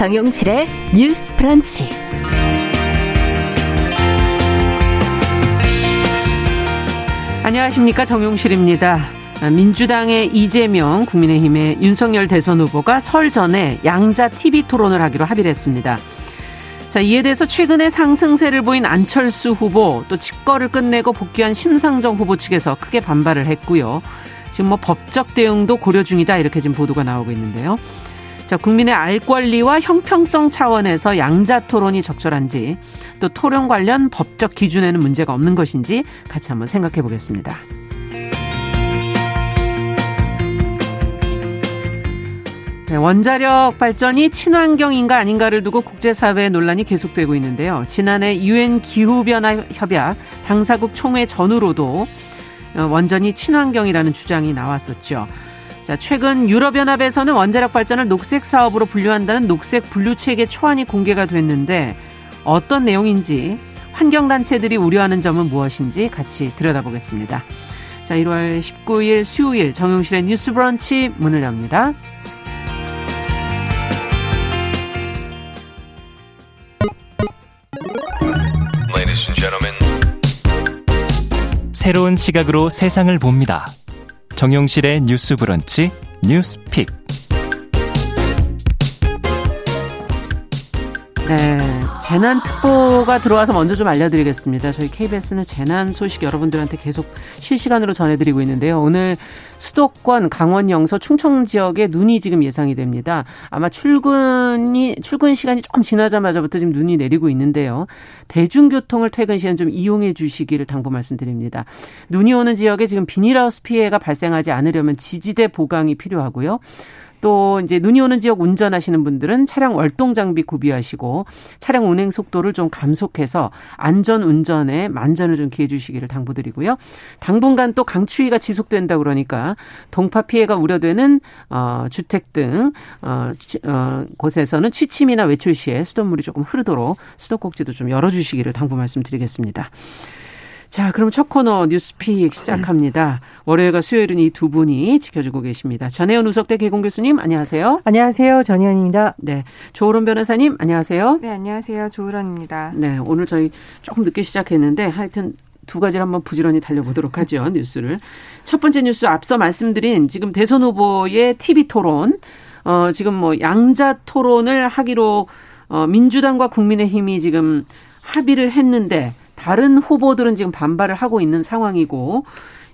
정용실의 뉴스 프런치. 안녕하십니까. 정용실입니다. 민주당의 이재명, 국민의힘의 윤석열 대선 후보가 설 전에 양자 TV 토론을 하기로 합의를 했습니다. 자, 이에 대해서 최근에 상승세를 보인 안철수 후보, 또 직거를 끝내고 복귀한 심상정 후보 측에서 크게 반발을 했고요. 지금 뭐 법적 대응도 고려 중이다 이렇게 지금 보도가 나오고 있는데요. 자, 국민의 알 권리와 형평성 차원에서 양자 토론이 적절한지 또 토론 관련 법적 기준에는 문제가 없는 것인지 같이 한번 생각해 보겠습니다. 네, 원자력 발전이 친환경인가 아닌가를 두고 국제사회 논란이 계속되고 있는데요. 지난해 유엔 기후변화 협약 당사국 총회 전후로도 어, 원전이 친환경이라는 주장이 나왔었죠. 자, 최근 유럽연합에서는 원자력 발전을 녹색 사업으로 분류한다는 녹색 분류 체계 초안이 공개가 됐는데 어떤 내용인지 환경단체들이 우려하는 점은 무엇인지 같이 들여다보겠습니다. 자, 1월 19일 수요일 정용실의 뉴스 브런치 문을 엽니다. 새로운 시각으로 세상을 봅니다. 정용실의 뉴스 브런치 뉴스픽. 네. 재난특보가 들어와서 먼저 좀 알려드리겠습니다. 저희 KBS는 재난 소식 여러분들한테 계속 실시간으로 전해드리고 있는데요. 오늘 수도권, 강원 영서, 충청 지역에 눈이 지금 예상이 됩니다. 아마 출근이, 출근 시간이 좀 지나자마자부터 지금 눈이 내리고 있는데요. 대중교통을 퇴근 시간 좀 이용해 주시기를 당부 말씀드립니다. 눈이 오는 지역에 지금 비닐하우스 피해가 발생하지 않으려면 지지대 보강이 필요하고요. 또 이제 눈이 오는 지역 운전하시는 분들은 차량 월동 장비 구비하시고 차량 운행 속도를 좀 감속해서 안전 운전에 만전을 좀 기해 주시기를 당부드리고요. 당분간 또 강추위가 지속된다 그러니까 동파 피해가 우려되는 어 주택 등 어, 어 곳에서는 취침이나 외출 시에 수돗물이 조금 흐르도록 수도꼭지도 좀 열어 주시기를 당부 말씀드리겠습니다. 자, 그럼 첫 코너 뉴스픽 시작합니다. 월요일과 수요일은 이 두 분이 지켜주고 계십니다. 전혜연 우석대 개공 교수님, 안녕하세요. 안녕하세요. 전혜연입니다. 네. 조으론 변호사님, 안녕하세요. 네, 안녕하세요. 조으론입니다. 네, 오늘 저희 조금 늦게 시작했는데 하여튼 두 가지를 한번 부지런히 달려보도록 하죠. 뉴스를. 첫 번째 뉴스 앞서 말씀드린 지금 대선 후보의 TV 토론, 어, 지금 뭐 양자 토론을 하기로 어, 민주당과 국민의힘이 지금 합의를 했는데 다른 후보들은 지금 반발을 하고 있는 상황이고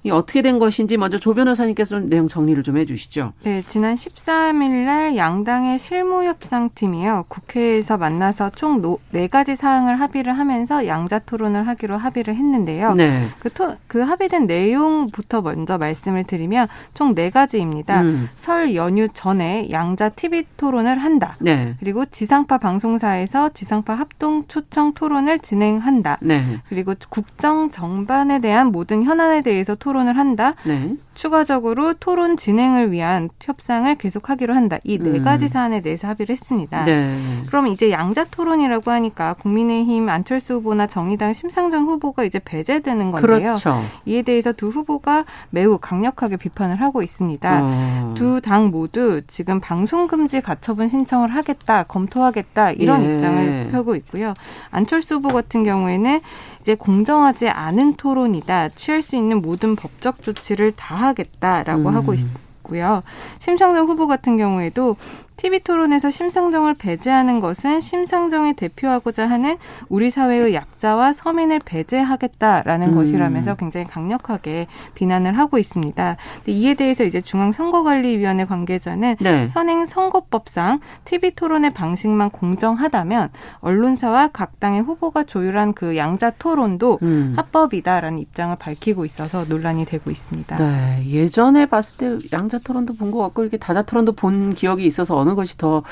이 어떻게 된 것인지 먼저 조 변호사님께서 내용 정리를 좀 해주시죠. 네, 지난 13일 날 양당의 실무협상팀이요 국회에서 만나서 총 네 가지 사항을 합의를 하면서 양자 토론을 하기로 합의를 했는데요. 네. 그, 토, 그 합의된 내용부터 먼저 말씀을 드리면 총 네 가지입니다. 음. 설 연휴 전에 양자 TV 토론을 한다. 네. 그리고 지상파 방송사에서 지상파 합동 초청 토론을 진행한다. 네. 그리고 국정 정반에 대한 모든 현안에 대해서 토론 토론을 한다. 네. 추가적으로 토론 진행을 위한 협상을 계속하기로 한다. 이네 음. 가지 사안에 대해서 합의를 했습니다. 네. 그럼 이제 양자 토론이라고 하니까 국민의힘 안철수 후보나 정의당 심상정 후보가 이제 배제되는 건데요. 그렇죠. 이에 대해서 두 후보가 매우 강력하게 비판을 하고 있습니다. 어. 두당 모두 지금 방송 금지 가처분 신청을 하겠다, 검토하겠다 이런 예. 입장을 펴고 있고요. 안철수 후보 같은 경우에는 이제 공정하지 않은 토론이다. 취할 수 있는 모든 법적 조치를 다 하겠다라고 음. 하고 있고요. 심상정 후보 같은 경우에도 TV 토론에서 심상정을 배제하는 것은 심상정이 대표하고자 하는 우리 사회의 약자와 서민을 배제하겠다라는 음. 것이라면서 굉장히 강력하게 비난을 하고 있습니다. 이에 대해서 이제 중앙선거관리위원회 관계자는 네. 현행 선거법상 TV 토론의 방식만 공정하다면 언론사와 각 당의 후보가 조율한 그 양자 토론도 음. 합법이다라는 입장을 밝히고 있어서 논란이 되고 있습니다. 네. 예전에 봤을 때 양자 토론도 본 것 같고 이렇게 다자 토론도 본 기억이 있어서 어느 것이 더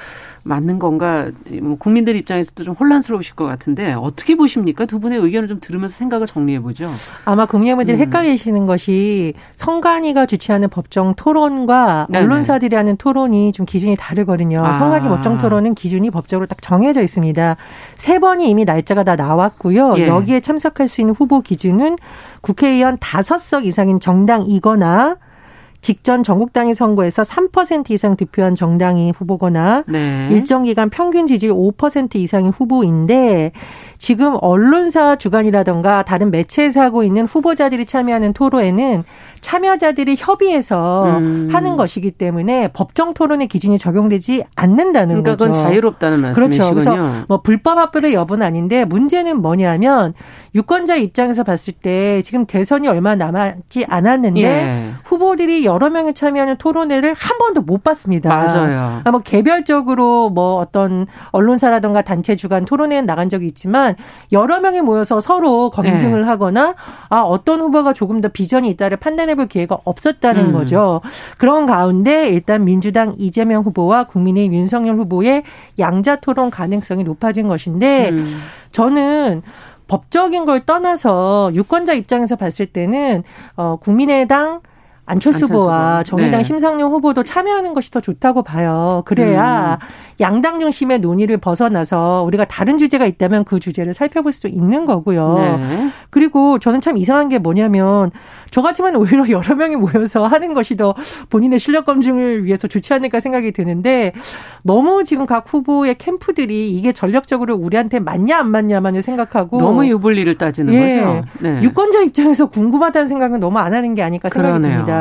맞는 건가 뭐 국민들 입장에서도 좀 혼란스러우실 것 같은데 어떻게 보십니까? 두 분의 의견을 좀 들으면서 생각을 정리해 보죠. 아마 국민분들이 음. 헷갈리시는 것이 성관위가 주최하는 법정 토론과 네네. 언론사들이 하는 토론이 좀 기준이 다르거든요. 아. 성관위 법정 토론은 기준이 법적으로 딱 정해져 있습니다. 세 번이 이미 날짜가 다 나왔고요. 예. 여기에 참석할 수 있는 후보 기준은 국회의원 다섯 석 이상인 정당이거나 직전 전국 단위 선거에서 3% 이상 득표한 정당이 후보거나 네. 일정 기간 평균 지지율 5% 이상의 후보인데 지금 언론사 주관이라던가 다른 매체에서 하고 있는 후보자들이 참여하는 토론에는 참여자들이 협의해서 음. 하는 것이기 때문에 법정 토론의 기준이 적용되지 않는다는 그러니까 거죠. 그건 자유롭다는 말씀이시군요. 그렇죠. 그래서 뭐 불법 합법의 여부는 아닌데 문제는 뭐냐면 유권자 입장에서 봤을 때 지금 대선이 얼마 남았지 않았는데 예. 후보들이 여러 명이 참여하는 토론회를 한 번도 못 봤습니다. 맞아요. 뭐 개별적으로 뭐 어떤 언론사라든가 단체 주간 토론회에 나간 적이 있지만 여러 명이 모여서 서로 검증을 예. 하거나 아 어떤 후보가 조금 더 비전이 있다를 판단해볼 기회가 없었다는 음. 거죠. 그런 가운데 일단 민주당 이재명 후보와 국민의 윤석열 후보의 양자 토론 가능성이 높아진 것인데 음. 저는 법적인 걸 떠나서 유권자 입장에서 봤을 때는 어 국민의당 안철수 후보와 정의당 네. 심상정 후보도 참여하는 것이 더 좋다고 봐요. 그래야 음. 양당 중심의 논의를 벗어나서 우리가 다른 주제가 있다면 그 주제를 살펴볼 수 있는 거고요. 네. 그리고 저는 참 이상한 게 뭐냐면 저 같으면 오히려 여러 명이 모여서 하는 것이 더 본인의 실력 검증을 위해서 좋지 않을까 생각이 드는데 너무 지금 각 후보의 캠프들이 이게 전력적으로 우리한테 맞냐 안 맞냐만을 생각하고 너무 유불리를 따지는 예. 거죠. 네. 유권자 입장에서 궁금하다는 생각은 너무 안 하는 게 아닐까 생각이 그러네요. 듭니다.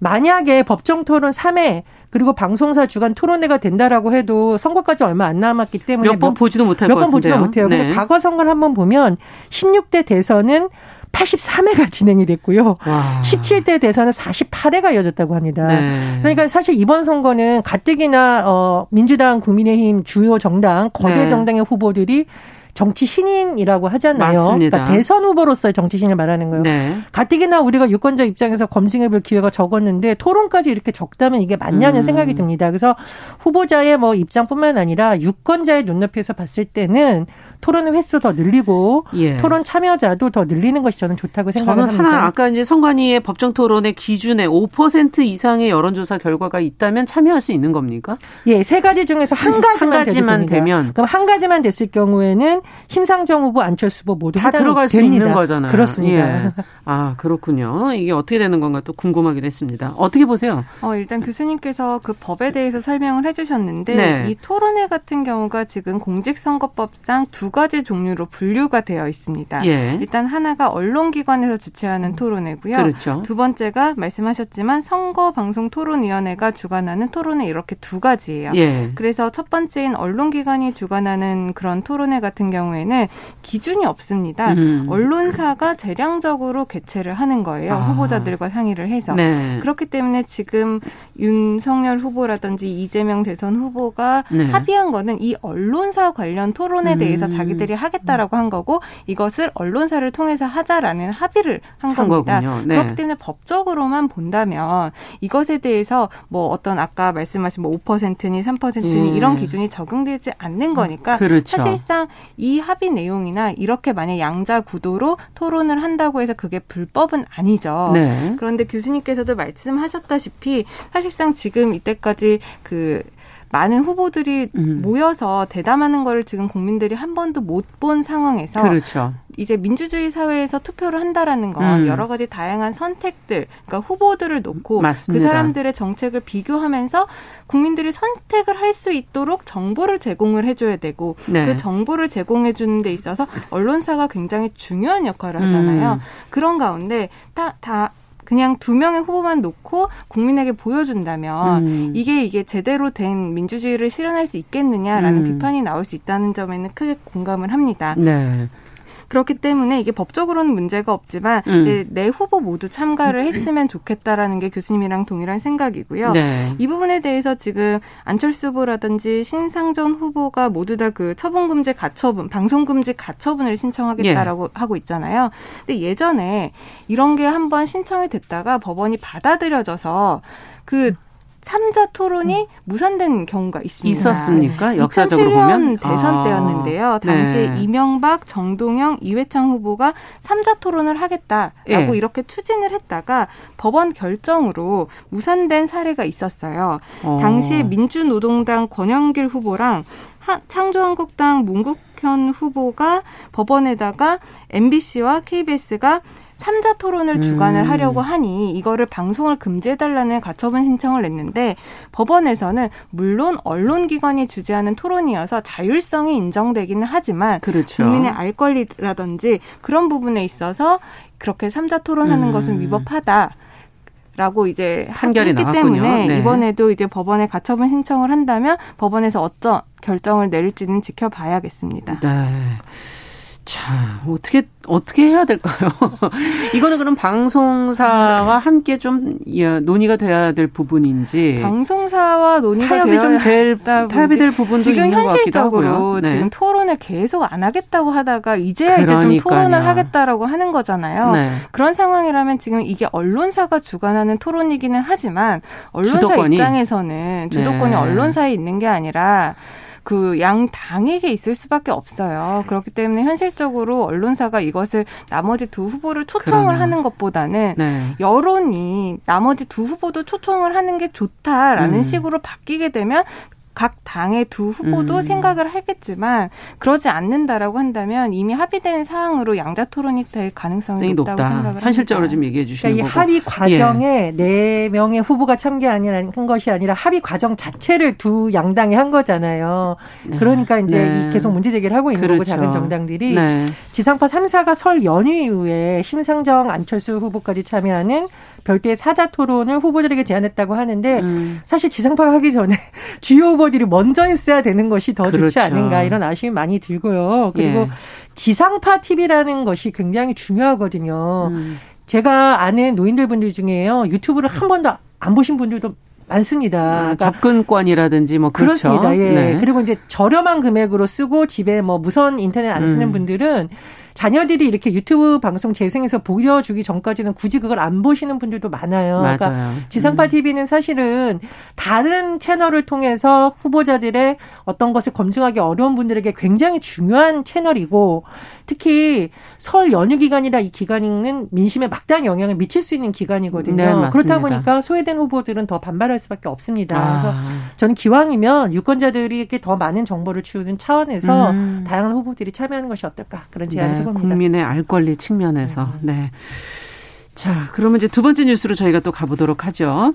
만약에 법정 토론 3회 그리고 방송사 주간 토론회가 된다라고 해도 선거까지 얼마 안 남았기 때문에 몇 번 보지도 못할 몇 번 보지도 못해요. 네. 근데 과거 선거를 한번 보면 16대 대선은 83회가 진행이 됐고요. 와. 17대 대선은 48회가 이어졌다고 합니다. 네. 그러니까 사실 이번 선거는 가뜩이나 어 민주당, 국민의힘 주요 정당, 거대 네. 정당의 후보들이 정치 신인이라고 하잖아요. 맞습니다. 그러니까 대선 후보로서의 정치 신인을 말하는 거예요. 네. 가뜩이나 우리가 유권자 입장에서 검증해볼 기회가 적었는데 토론까지 이렇게 적다면 이게 맞냐는 음. 생각이 듭니다. 그래서 후보자의 뭐 입장뿐만 아니라 유권자의 눈높이에서 봤을 때는 토론 횟수 더 늘리고 예. 토론 참여자도 더 늘리는 것이 저는 좋다고 생각을 합니다. 하나 아까 이제 선관위의 법정 토론의 기준에 5% 이상의 여론조사 결과가 있다면 참여할 수 있는 겁니까? 예, 세 가지 중에서 한 가지만, 한 가지만 되면 그럼 한 가지만 됐을 경우에는 심상정 후보, 안철수 후보 모두 다 들어갈 수 됩니다. 있는 거잖아요. 그렇습니다. 예. 아 그렇군요. 이게 어떻게 되는 건가 또 궁금하기도 했습니다. 어떻게 보세요? 어, 일단 교수님께서 그 법에 대해서 설명을 해주셨는데 네. 이 토론회 같은 경우가 지금 공직선거법상 두 가지 종류로 분류가 되어 있습니다. 예. 일단 하나가 언론기관에서 주최하는 토론회고요. 그렇죠. 두 번째가 말씀하셨지만 선거방송토론위원회가 주관하는 토론회 이렇게 두 가지예요. 예. 그래서 첫 번째인 언론기관이 주관하는 그런 토론회 같은 경우에는 기준이 없습니다. 음. 언론사가 재량적으로 개최를 하는 거예요. 아. 후보자들과 상의를 해서. 네. 그렇기 때문에 지금 윤석열 후보라든지 이재명 대선 후보가 네. 합의한 거는 이 언론사 관련 토론에 대해서 음. 자기들이 하겠다라고 한 거고 이것을 언론사를 통해서 하자라는 합의를 한, 한 겁니다. 네. 그렇기 때문에 법적으로만 본다면 이것에 대해서 뭐 어떤 아까 말씀하신 뭐 5%니 3%니 예. 이런 기준이 적용되지 않는 거니까 그렇죠. 사실상 이 합의 내용이나 이렇게 만약 양자 구도로 토론을 한다고 해서 그게 불법은 아니죠. 네. 그런데 교수님께서도 말씀하셨다시피 사실상 지금 이때까지 그 많은 후보들이 음. 모여서 대담하는 거를 지금 국민들이 한 번도 못 본 상황에서 그렇죠. 이제 민주주의 사회에서 투표를 한다라는 건 음. 여러 가지 다양한 선택들, 그러니까 후보들을 놓고 그 맞습니다. 그 사람들의 정책을 비교하면서 국민들이 선택을 할 수 있도록 정보를 제공을 해줘야 되고 네. 그 정보를 제공해 주는 데 있어서 언론사가 굉장히 중요한 역할을 하잖아요. 음. 그런 가운데 다, 다 그냥 두 명의 후보만 놓고 국민에게 보여준다면 음. 이게 이게 제대로 된 민주주의를 실현할 수 있겠느냐라는 음. 비판이 나올 수 있다는 점에는 크게 공감을 합니다. 네. 그렇기 때문에 이게 법적으로는 문제가 없지만 음. 네, 내 후보 모두 참가를 했으면 좋겠다라는 게 교수님이랑 동일한 생각이고요. 네. 이 부분에 대해서 지금 안철수 후보라든지 신상전 후보가 모두 다 그 처분금지 가처분, 방송금지 가처분을 신청하겠다라고 예. 하고 있잖아요. 근데 예전에 이런 게 한번 신청이 됐다가 법원이 받아들여져서 그 삼자 토론이 음. 무산된 경우가 있습니다. 있었습니까? 역사적으로 2007년 보면 대선 아. 때였는데요. 당시에 네. 이명박, 정동영, 이회창 후보가 삼자 토론을 하겠다라고 네. 이렇게 추진을 했다가 법원 결정으로 무산된 사례가 있었어요. 어. 당시에 민주노동당 권영길 후보랑 창조한국당 문국현 후보가 법원에다가 MBC와 KBS가 삼자 토론을 주관을 음. 하려고 하니 이거를 방송을 금지해달라는 가처분 신청을 냈는데 법원에서는 물론 언론기관이 주재하는 토론이어서 자율성이 인정되기는 하지만 그렇죠. 국민의 알 권리라든지 그런 부분에 있어서 그렇게 삼자 토론하는 음. 것은 위법하다. 라고 이제 판결이 했기 나왔군요. 때문에 네. 이번에도 이제 법원에 가처분 신청을 한다면 법원에서 어떤 결정을 내릴지는 지켜봐야겠습니다. 네. 자, 어떻게 어떻게 해야 될까요? 이거는 그럼 방송사와 함께 좀 논의가 돼야 될 부분인지 방송사와 논의가 타협이 좀 될 타협이 될 부분도 지금 있는 현실적으로 네. 지금 토론을 계속 안 하겠다고 하다가 이제야 이제 좀 토론을 하겠다라고 하는 거잖아요. 네. 그런 상황이라면 지금 이게 언론사가 주관하는 토론이기는 하지만 언론사 주도권이? 입장에서는 주도권이 네. 언론사에 있는 게 아니라 그 양 당에게 있을 수밖에 없어요. 그렇기 때문에 현실적으로 언론사가 이것을 나머지 두 후보를 초청을 그러나. 하는 것보다는 네. 여론이 나머지 두 후보도 초청을 하는 게 좋다라는 음. 식으로 바뀌게 되면 각 당의 두 후보도 음. 생각을 하겠지만 그러지 않는다라고 한다면 이미 합의된 사항으로 양자 토론이 될 가능성이 높다고 높다. 생각을 현실적으로 좀 얘기해 주시는 그러니까 거고. 이 합의 과정에 예. 네 명의 후보가 참여한 것이 아니라 합의 과정 자체를 두 양당이 한 거잖아요. 네. 그러니까 이제 네. 계속 문제 제기를 하고 있는 그렇죠. 거고 작은 정당들이 네. 지상파 3사가 설 연휴 이후에 심상정 안철수 후보까지 참여하는 별도의 사자 토론을 후보들에게 제안했다고 하는데 음. 사실 지상파가 하기 전에 주요 후보 들이 먼저 했어야 되는 것이 더 그렇죠. 좋지 않은가 이런 아쉬움이 많이 들고요. 그리고 예. 지상파 TV라는 것이 굉장히 중요하거든요. 음. 제가 아는 노인들 분들 중에요. 유튜브를 한 번도 안 보신 분들도 많습니다. 아, 그러니까 접근권이라든지 뭐 그렇죠. 그렇습니다. 예. 네. 그리고 이제 저렴한 금액으로 쓰고 집에 뭐 무선 인터넷 안 쓰는 음. 분들은 자녀들이 이렇게 유튜브 방송 재생해서 보여주기 전까지는 굳이 그걸 안 보시는 분들도 많아요. 그러니까 맞아요. 그러니까 지상파 TV는 음. 사실은 다른 채널을 통해서 후보자들의 어떤 것을 검증하기 어려운 분들에게 굉장히 중요한 채널이고 특히 설 연휴 기간이라 이 기간은 민심에 막대한 영향을 미칠 수 있는 기간이거든요. 네, 그렇다 보니까 소외된 후보들은 더 반발할 수밖에 없습니다. 아. 그래서 저는 기왕이면 유권자들에게 더 많은 정보를 주는 차원에서 음. 다양한 후보들이 참여하는 것이 어떨까 그런 제안을 네, 해봅니다. 국민의 알 권리 측면에서 네. 네. 자, 그러면 이제 두 번째 뉴스로 저희가 또 가보도록 하죠.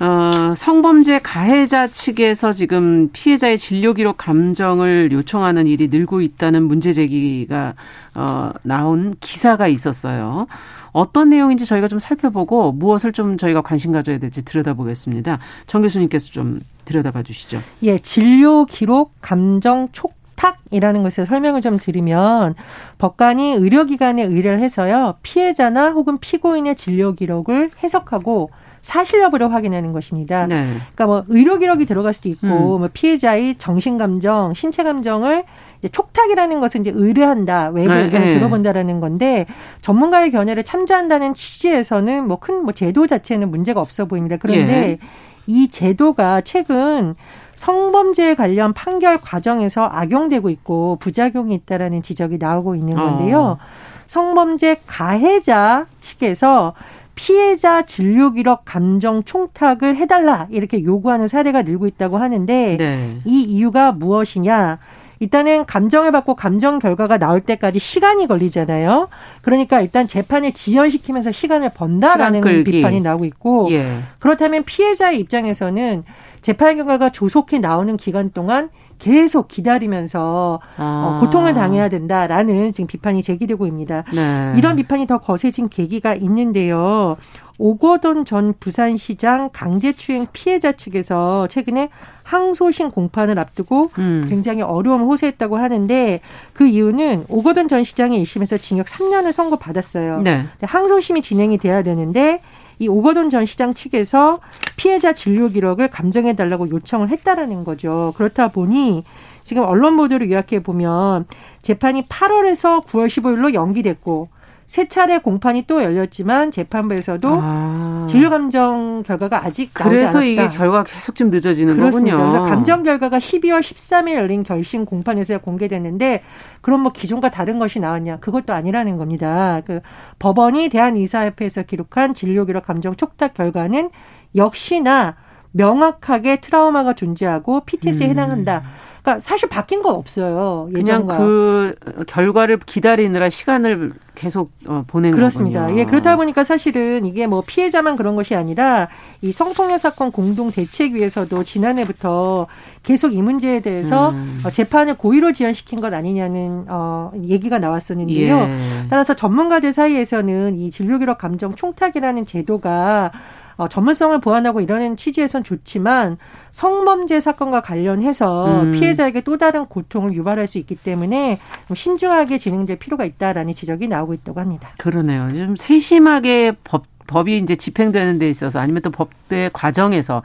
어, 성범죄 가해자 측에서 지금 피해자의 진료 기록 감정을 요청하는 일이 늘고 있다는 문제 제기가 어, 나온 기사가 있었어요. 어떤 내용인지 저희가 좀 살펴보고 무엇을 좀 저희가 관심 가져야 될지 들여다보겠습니다. 정 교수님께서 좀 들여다봐 주시죠. 예, 진료 기록 감정 촉 탁이라는 것을 설명을 좀 드리면 법관이 의료기관에 의뢰를 해서요 피해자나 혹은 피고인의 진료 기록을 해석하고 사실 여부를 확인하는 것입니다. 네. 그러니까 뭐 의료 기록이 들어갈 수도 있고 음. 뭐 피해자의 정신 감정, 신체 감정을 이제 촉탁이라는 것은 이제 의뢰한다, 외부 네, 의견을 네. 들어본다라는 건데 전문가의 견해를 참조한다는 취지에서는 뭐 큰뭐 뭐 제도 자체는 문제가 없어 보입니다. 그런데 예. 이 제도가 최근 성범죄에 관련 판결 과정에서 악용되고 있고 부작용이 있다라는 지적이 나오고 있는 건데요. 어. 성범죄 가해자 측에서 피해자 진료 기록 감정 총탁을 해달라 이렇게 요구하는 사례가 늘고 있다고 하는데 네. 이 이유가 무엇이냐? 일단은 감정을 받고 감정 결과가 나올 때까지 시간이 걸리잖아요. 그러니까 일단 재판을 지연시키면서 시간을 번다라는 시간 비판이 나오고 있고 예. 그렇다면 피해자의 입장에서는 재판 결과가 조속히 나오는 기간 동안 계속 기다리면서 어, 아. 어, 고통을 당해야 된다라는 지금 비판이 제기되고 있습니다. 네. 이런 비판이 더 거세진 계기가 있는데요. 오거돈 전 부산시장 강제추행 피해자 측에서 최근에 항소심 공판을 앞두고 음. 굉장히 어려움을 호소했다고 하는데 그 이유는 오거돈 전 시장이 1심에서 징역 3년을 선고받았어요. 네. 항소심이 진행이 돼야 되는데 이 오거돈 전 시장 측에서 피해자 진료 기록을 감정해 달라고 요청을 했다라는 거죠. 그렇다 보니 지금 언론 보도를 요약해 보면 재판이 8월에서 9월 15일로 연기됐고 세 차례 공판이 또 열렸지만 재판부에서도 아. 진료 감정 결과가 아직 나오지 그래서 않았다. 이게 결과가 계속 좀 늦어지는 그렇습니다. 거군요. 그래서 감정 결과가 12월 13일 열린 결심 공판에서 공개됐는데 그럼 뭐 기존과 다른 것이 나왔냐? 그것도 아니라는 겁니다. 그 법원이 대한의사협회에서 기록한 진료 기록 감정 촉탁 결과는 역시나 명확하게 트라우마가 존재하고 PTS에 음. 해당한다. 그러니까 사실 바뀐 건 없어요. 예전과. 그냥 그 결과를 기다리느라 시간을 계속 어, 보낸 그렇습니다. 거군요. 예, 그렇다 보니까 사실은 이게 뭐 피해자만 그런 것이 아니라 이 성폭력 사건 공동 대책위에서도 지난해부터 계속 이 문제에 대해서 음. 어, 재판을 고의로 지연시킨 것 아니냐는 어, 얘기가 나왔었는데요. 예. 따라서 전문가들 사이에서는 이 진료 기록 감정 총탁이라는 제도가 어, 전문성을 보완하고 이러는 취지에선 좋지만 성범죄 사건과 관련해서 음. 피해자에게 또 다른 고통을 유발할 수 있기 때문에 신중하게 진행될 필요가 있다라는 지적이 나오고 있다고 합니다. 그러네요. 좀 세심하게 법 법이 이제 집행되는 데 있어서 아니면 또 법대 과정에서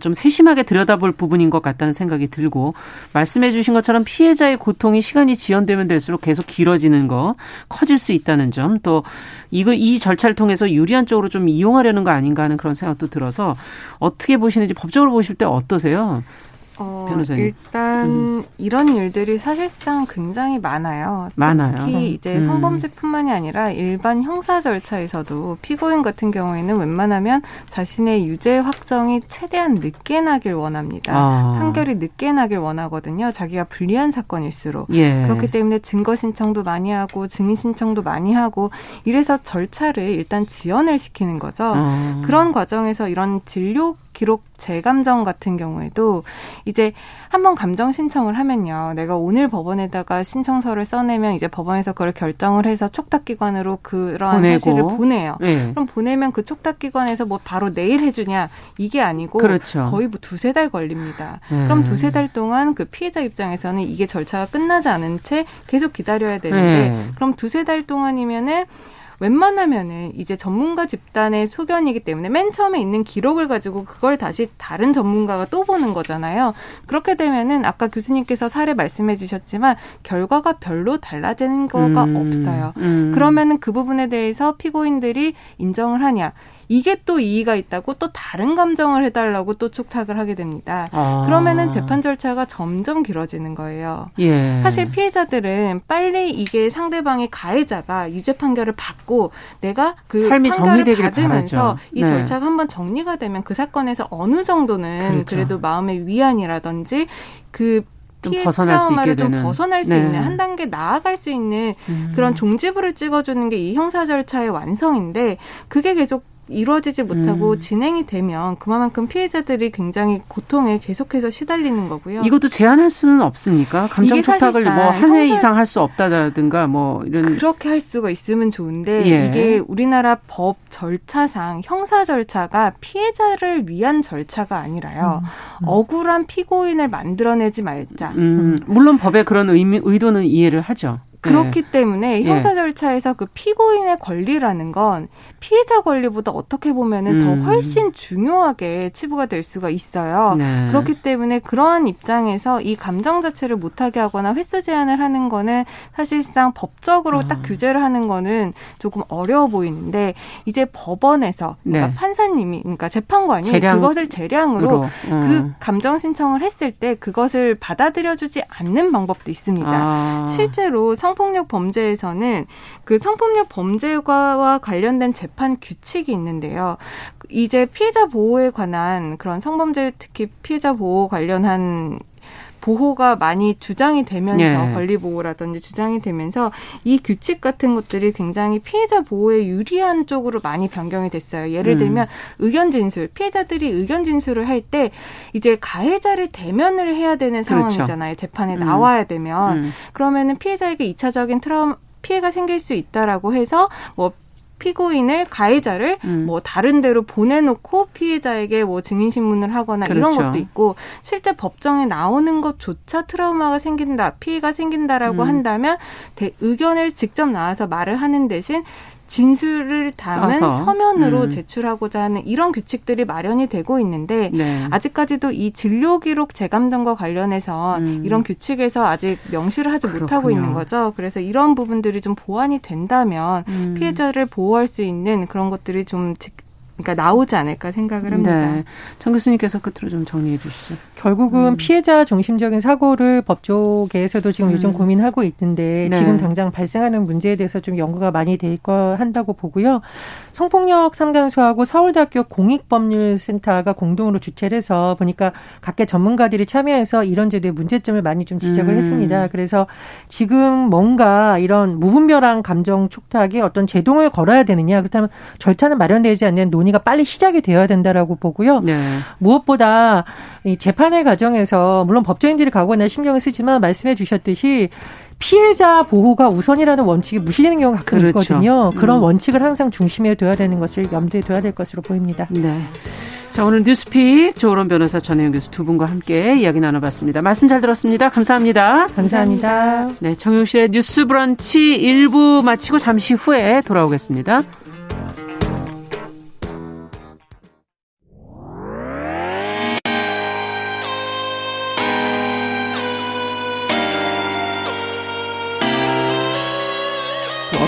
좀 세심하게 들여다볼 부분인 것 같다는 생각이 들고 말씀해 주신 것처럼 피해자의 고통이 시간이 지연되면 될수록 계속 길어지는 거 커질 수 있다는 점 또 이거 이 절차를 통해서 유리한 쪽으로 좀 이용하려는 거 아닌가 하는 그런 생각도 들어서 어떻게 보시는지 법적으로 보실 때 어떠세요? 어, 변호사님. 일단 음. 이런 일들이 사실상 굉장히 많아요. 많아요. 특히 이제 음. 성범죄뿐만이 아니라 일반 형사 절차에서도 피고인 같은 경우에는 웬만하면 자신의 유죄 확정이 최대한 늦게 나길 원합니다. 아. 판결이 늦게 나길 원하거든요. 자기가 불리한 사건일수록. 예. 그렇기 때문에 증거 신청도 많이 하고 증인 신청도 많이 하고 이래서 절차를 일단 지연을 시키는 거죠. 아. 그런 과정에서 이런 진료 기록 재감정 같은 경우에도 이제 한번 감정 신청을 하면요. 내가 오늘 법원에다가 신청서를 써내면 이제 법원에서 그걸 결정을 해서 촉탁기관으로 그러한 보내고. 사실을 보내요. 네. 그럼 보내면 그 촉탁기관에서 뭐 바로 내일 해주냐 이게 아니고 그렇죠. 거의 뭐 두세 달 걸립니다. 네. 그럼 두세 달 동안 그 피해자 입장에서는 이게 절차가 끝나지 않은 채 계속 기다려야 되는데 네. 그럼 두세 달 동안이면은 웬만하면은 이제 전문가 집단의 소견이기 때문에 맨 처음에 있는 기록을 가지고 그걸 다시 다른 전문가가 또 보는 거잖아요. 그렇게 되면은 아까 교수님께서 사례 말씀해 주셨지만 결과가 별로 달라지는 거가 음, 없어요. 음. 그러면은 그 부분에 대해서 피고인들이 인정을 하냐? 이게 또 이의가 있다고 또 다른 감정을 해달라고 또 촉탁을 하게 됩니다. 아. 그러면은 재판 절차가 점점 길어지는 거예요. 예. 사실 피해자들은 빨리 이게 상대방의 가해자가 유죄 판결을 받고 내가 그 판결을 받으면서 바라죠. 이 네. 절차가 한번 정리가 되면 그 사건에서 어느 정도는 그렇죠. 그래도 마음의 위안이라든지 그 피해 벗어날 트라우마를 좀 되는. 벗어날 수 네. 있는 한 단계 나아갈 수 있는 음. 그런 종지부를 찍어주는 게 이 형사 절차의 완성인데 그게 계속 이루어지지 못하고 음. 진행이 되면 그만큼 피해자들이 굉장히 고통에 계속해서 시달리는 거고요. 이것도 제한할 수는 없습니까? 감정 촉탁을 뭐 한 해 이상 할 수 없다든가 뭐 이런 그렇게 할 수가 있으면 좋은데 예. 이게 우리나라 법 절차상 형사 절차가 피해자를 위한 절차가 아니라요. 음. 음. 억울한 피고인을 만들어내지 말자. 음. 물론 법에 그런 의미, 의도는 이해를 하죠. 그렇기 네. 때문에 형사 예. 절차에서 그 피고인의 권리라는 건 피해자 권리보다 어떻게 보면은 음. 더 훨씬 중요하게 치부가 될 수가 있어요. 네. 그렇기 때문에 그러한 입장에서 이 감정 자체를 못하게 하거나 횟수 제한을 하는 거는 사실상 법적으로 딱 아. 규제를 하는 거는 조금 어려워 보이는데 이제 법원에서 그러니까 네. 판사님이 그러니까 재판관이 재량, 그것을 재량으로 음. 그 감정 신청을 했을 때 그것을 받아들여주지 않는 방법도 있습니다. 아. 실제로 성 성폭력 범죄에서는 그 성폭력 범죄와 관련된 재판 규칙이 있는데요. 이제 피해자 보호에 관한 그런 성범죄 특히 피해자 보호 관련한 보호가 많이 주장이 되면서 네. 권리 보호라든지 주장이 되면서 이 규칙 같은 것들이 굉장히 피해자 보호에 유리한 쪽으로 많이 변경이 됐어요. 예를 음. 들면 음. 의견 진술, 피해자들이 의견 진술을 할 때 이제 가해자를 대면을 해야 되는 그렇죠. 상황이잖아요. 재판에 음. 나와야 되면 음. 그러면은 피해자에게 이차적인 트라우마 피해가 생길 수 있다라고 해서 뭐 피고인을 가해자를 음. 뭐 다른 데로 보내놓고 피해자에게 뭐 증인 신문을 하거나 그렇죠. 이런 것도 있고 실제 법정에 나오는 것조차 트라우마가 생긴다 피해가 생긴다라고 음. 한다면 대, 의견을 직접 나와서 말을 하는 대신 진술을 담은 써서. 서면으로 음. 제출하고자 하는 이런 규칙들이 마련이 되고 있는데 네. 아직까지도 이 진료 기록 재감정과 관련해서 음. 이런 규칙에서 아직 명시를 하지 그렇군요. 못하고 있는 거죠. 그래서 이런 부분들이 좀 보완이 된다면 음. 피해자를 보호할 수 있는 그런 것들이 좀 그러니까 나오지 않을까 생각을 합니다. 네. 정 교수님께서 끝으로 좀 정리해 주시죠. 결국은 음. 피해자 중심적인 사고를 법조계에서도 지금 음. 요즘 고민하고 있는데 네. 지금 당장 발생하는 문제에 대해서 좀 연구가 많이 될 거 한다고 보고요. 성폭력 상담소하고 서울대학교 공익법률센터가 공동으로 주최를 해서 보니까 각계 전문가들이 참여해서 이런 제도의 문제점을 많이 좀 지적을 음. 했습니다. 그래서 지금 뭔가 이런 무분별한 감정 촉탁에 어떤 제동을 걸어야 되느냐 그렇다면 절차는 마련되지 않는 논의 가 빨리 시작이 되어야 된다라고 보고요. 네. 무엇보다 이 재판의 과정에서 물론 법조인들이 가거나 신경을 쓰지만 말씀해 주셨듯이 피해자 보호가 우선이라는 원칙이 무시되는 경우가 가끔 그렇죠. 있거든요. 그런 음. 원칙을 항상 중심에 둬야 되는 것을 염두에 둬야 될 것으로 보입니다. 네. 자, 오늘 뉴스픽 조론 변호사 전혜영 교수 두 분과 함께 이야기 나눠봤습니다. 말씀 잘 들었습니다. 감사합니다. 감사합니다. 네, 정용실의 뉴스 브런치 1부 마치고 잠시 후에 돌아오겠습니다.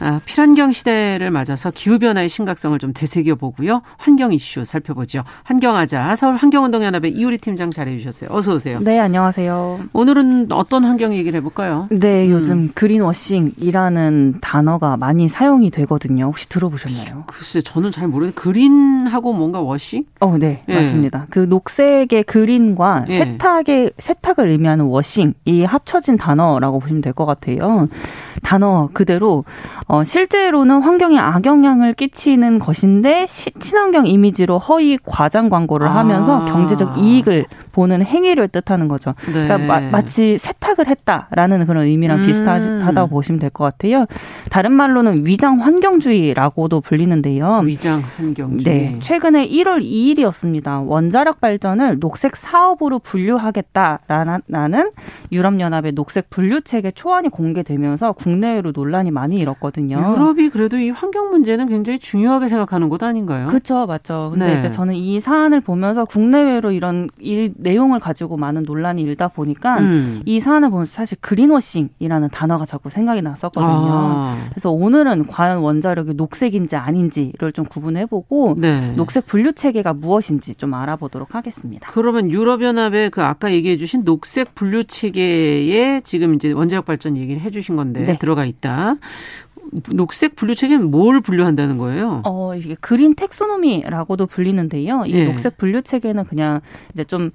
아, 필환경 시대를 맞아서 기후변화의 심각성을 좀 되새겨 보고요. 환경 이슈 살펴보죠. 환경하자 서울 환경운동연합의 이우리 팀장 잘해주셨어요. 어서 오세요. 네, 안녕하세요. 오늘은 어떤 환경 얘기를 해볼까요? 네, 음. 요즘 그린워싱이라는 단어가 많이 사용이 되거든요. 혹시 들어보셨나요? 글쎄, 저는 잘 모르는데 그린하고 뭔가 워싱? 어, 네, 예. 맞습니다. 그 녹색의 그린과 예. 세탁의 세탁을 의미하는 워싱이 합쳐진 단어라고 보시면 될 것 같아요. 단어 그대로 어, 실제로는 환경에 악영향을 끼치는 것인데 시, 친환경 이미지로 허위 과장 광고를 아. 하면서 경제적 이익을 보는 행위를 뜻하는 거죠. 네. 그러니까 마, 치 세탁 을 했다라는 그런 의미랑 음. 비슷하다고 보시면 될 것 같아요. 다른 말로는 위장 환경주의라고도 불리는데요. 위장 환경주의. 네. 최근에 1월 2일이었습니다. 원자력 발전을 녹색 사업으로 분류하겠다라는 유럽연합의 녹색 분류 체계 초안이 공개되면서 국내외로 논란이 많이 일었거든요. 유럽이 그래도 이 환경 문제는 굉장히 중요하게 생각하는 곳 아닌가요? 그렇죠, 맞죠. 근데 네. 이제 저는 이 사안을 보면서 국내외로 이런 일 내용을 가지고 많은 논란이 일다 보니까 음. 이 사안을 보면서 사실 그린워싱이라는 단어가 자꾸 생각이 났었거든요. 아. 그래서 오늘은 과연 원자력이 녹색인지 아닌지를 좀 구분해보고 네. 녹색 분류 체계가 무엇인지 좀 알아보도록 하겠습니다. 그러면 유럽연합의 그 아까 얘기해주신 녹색 분류 체계에 지금 이제 원자력 발전 얘기를 해주신 건데 네. 들어가 있다. 녹색 분류 체계는 뭘 분류한다는 거예요? 어, 이게 그린 텍소노미라고도 불리는데요. 이 예. 녹색 분류 체계는 그냥 이제 좀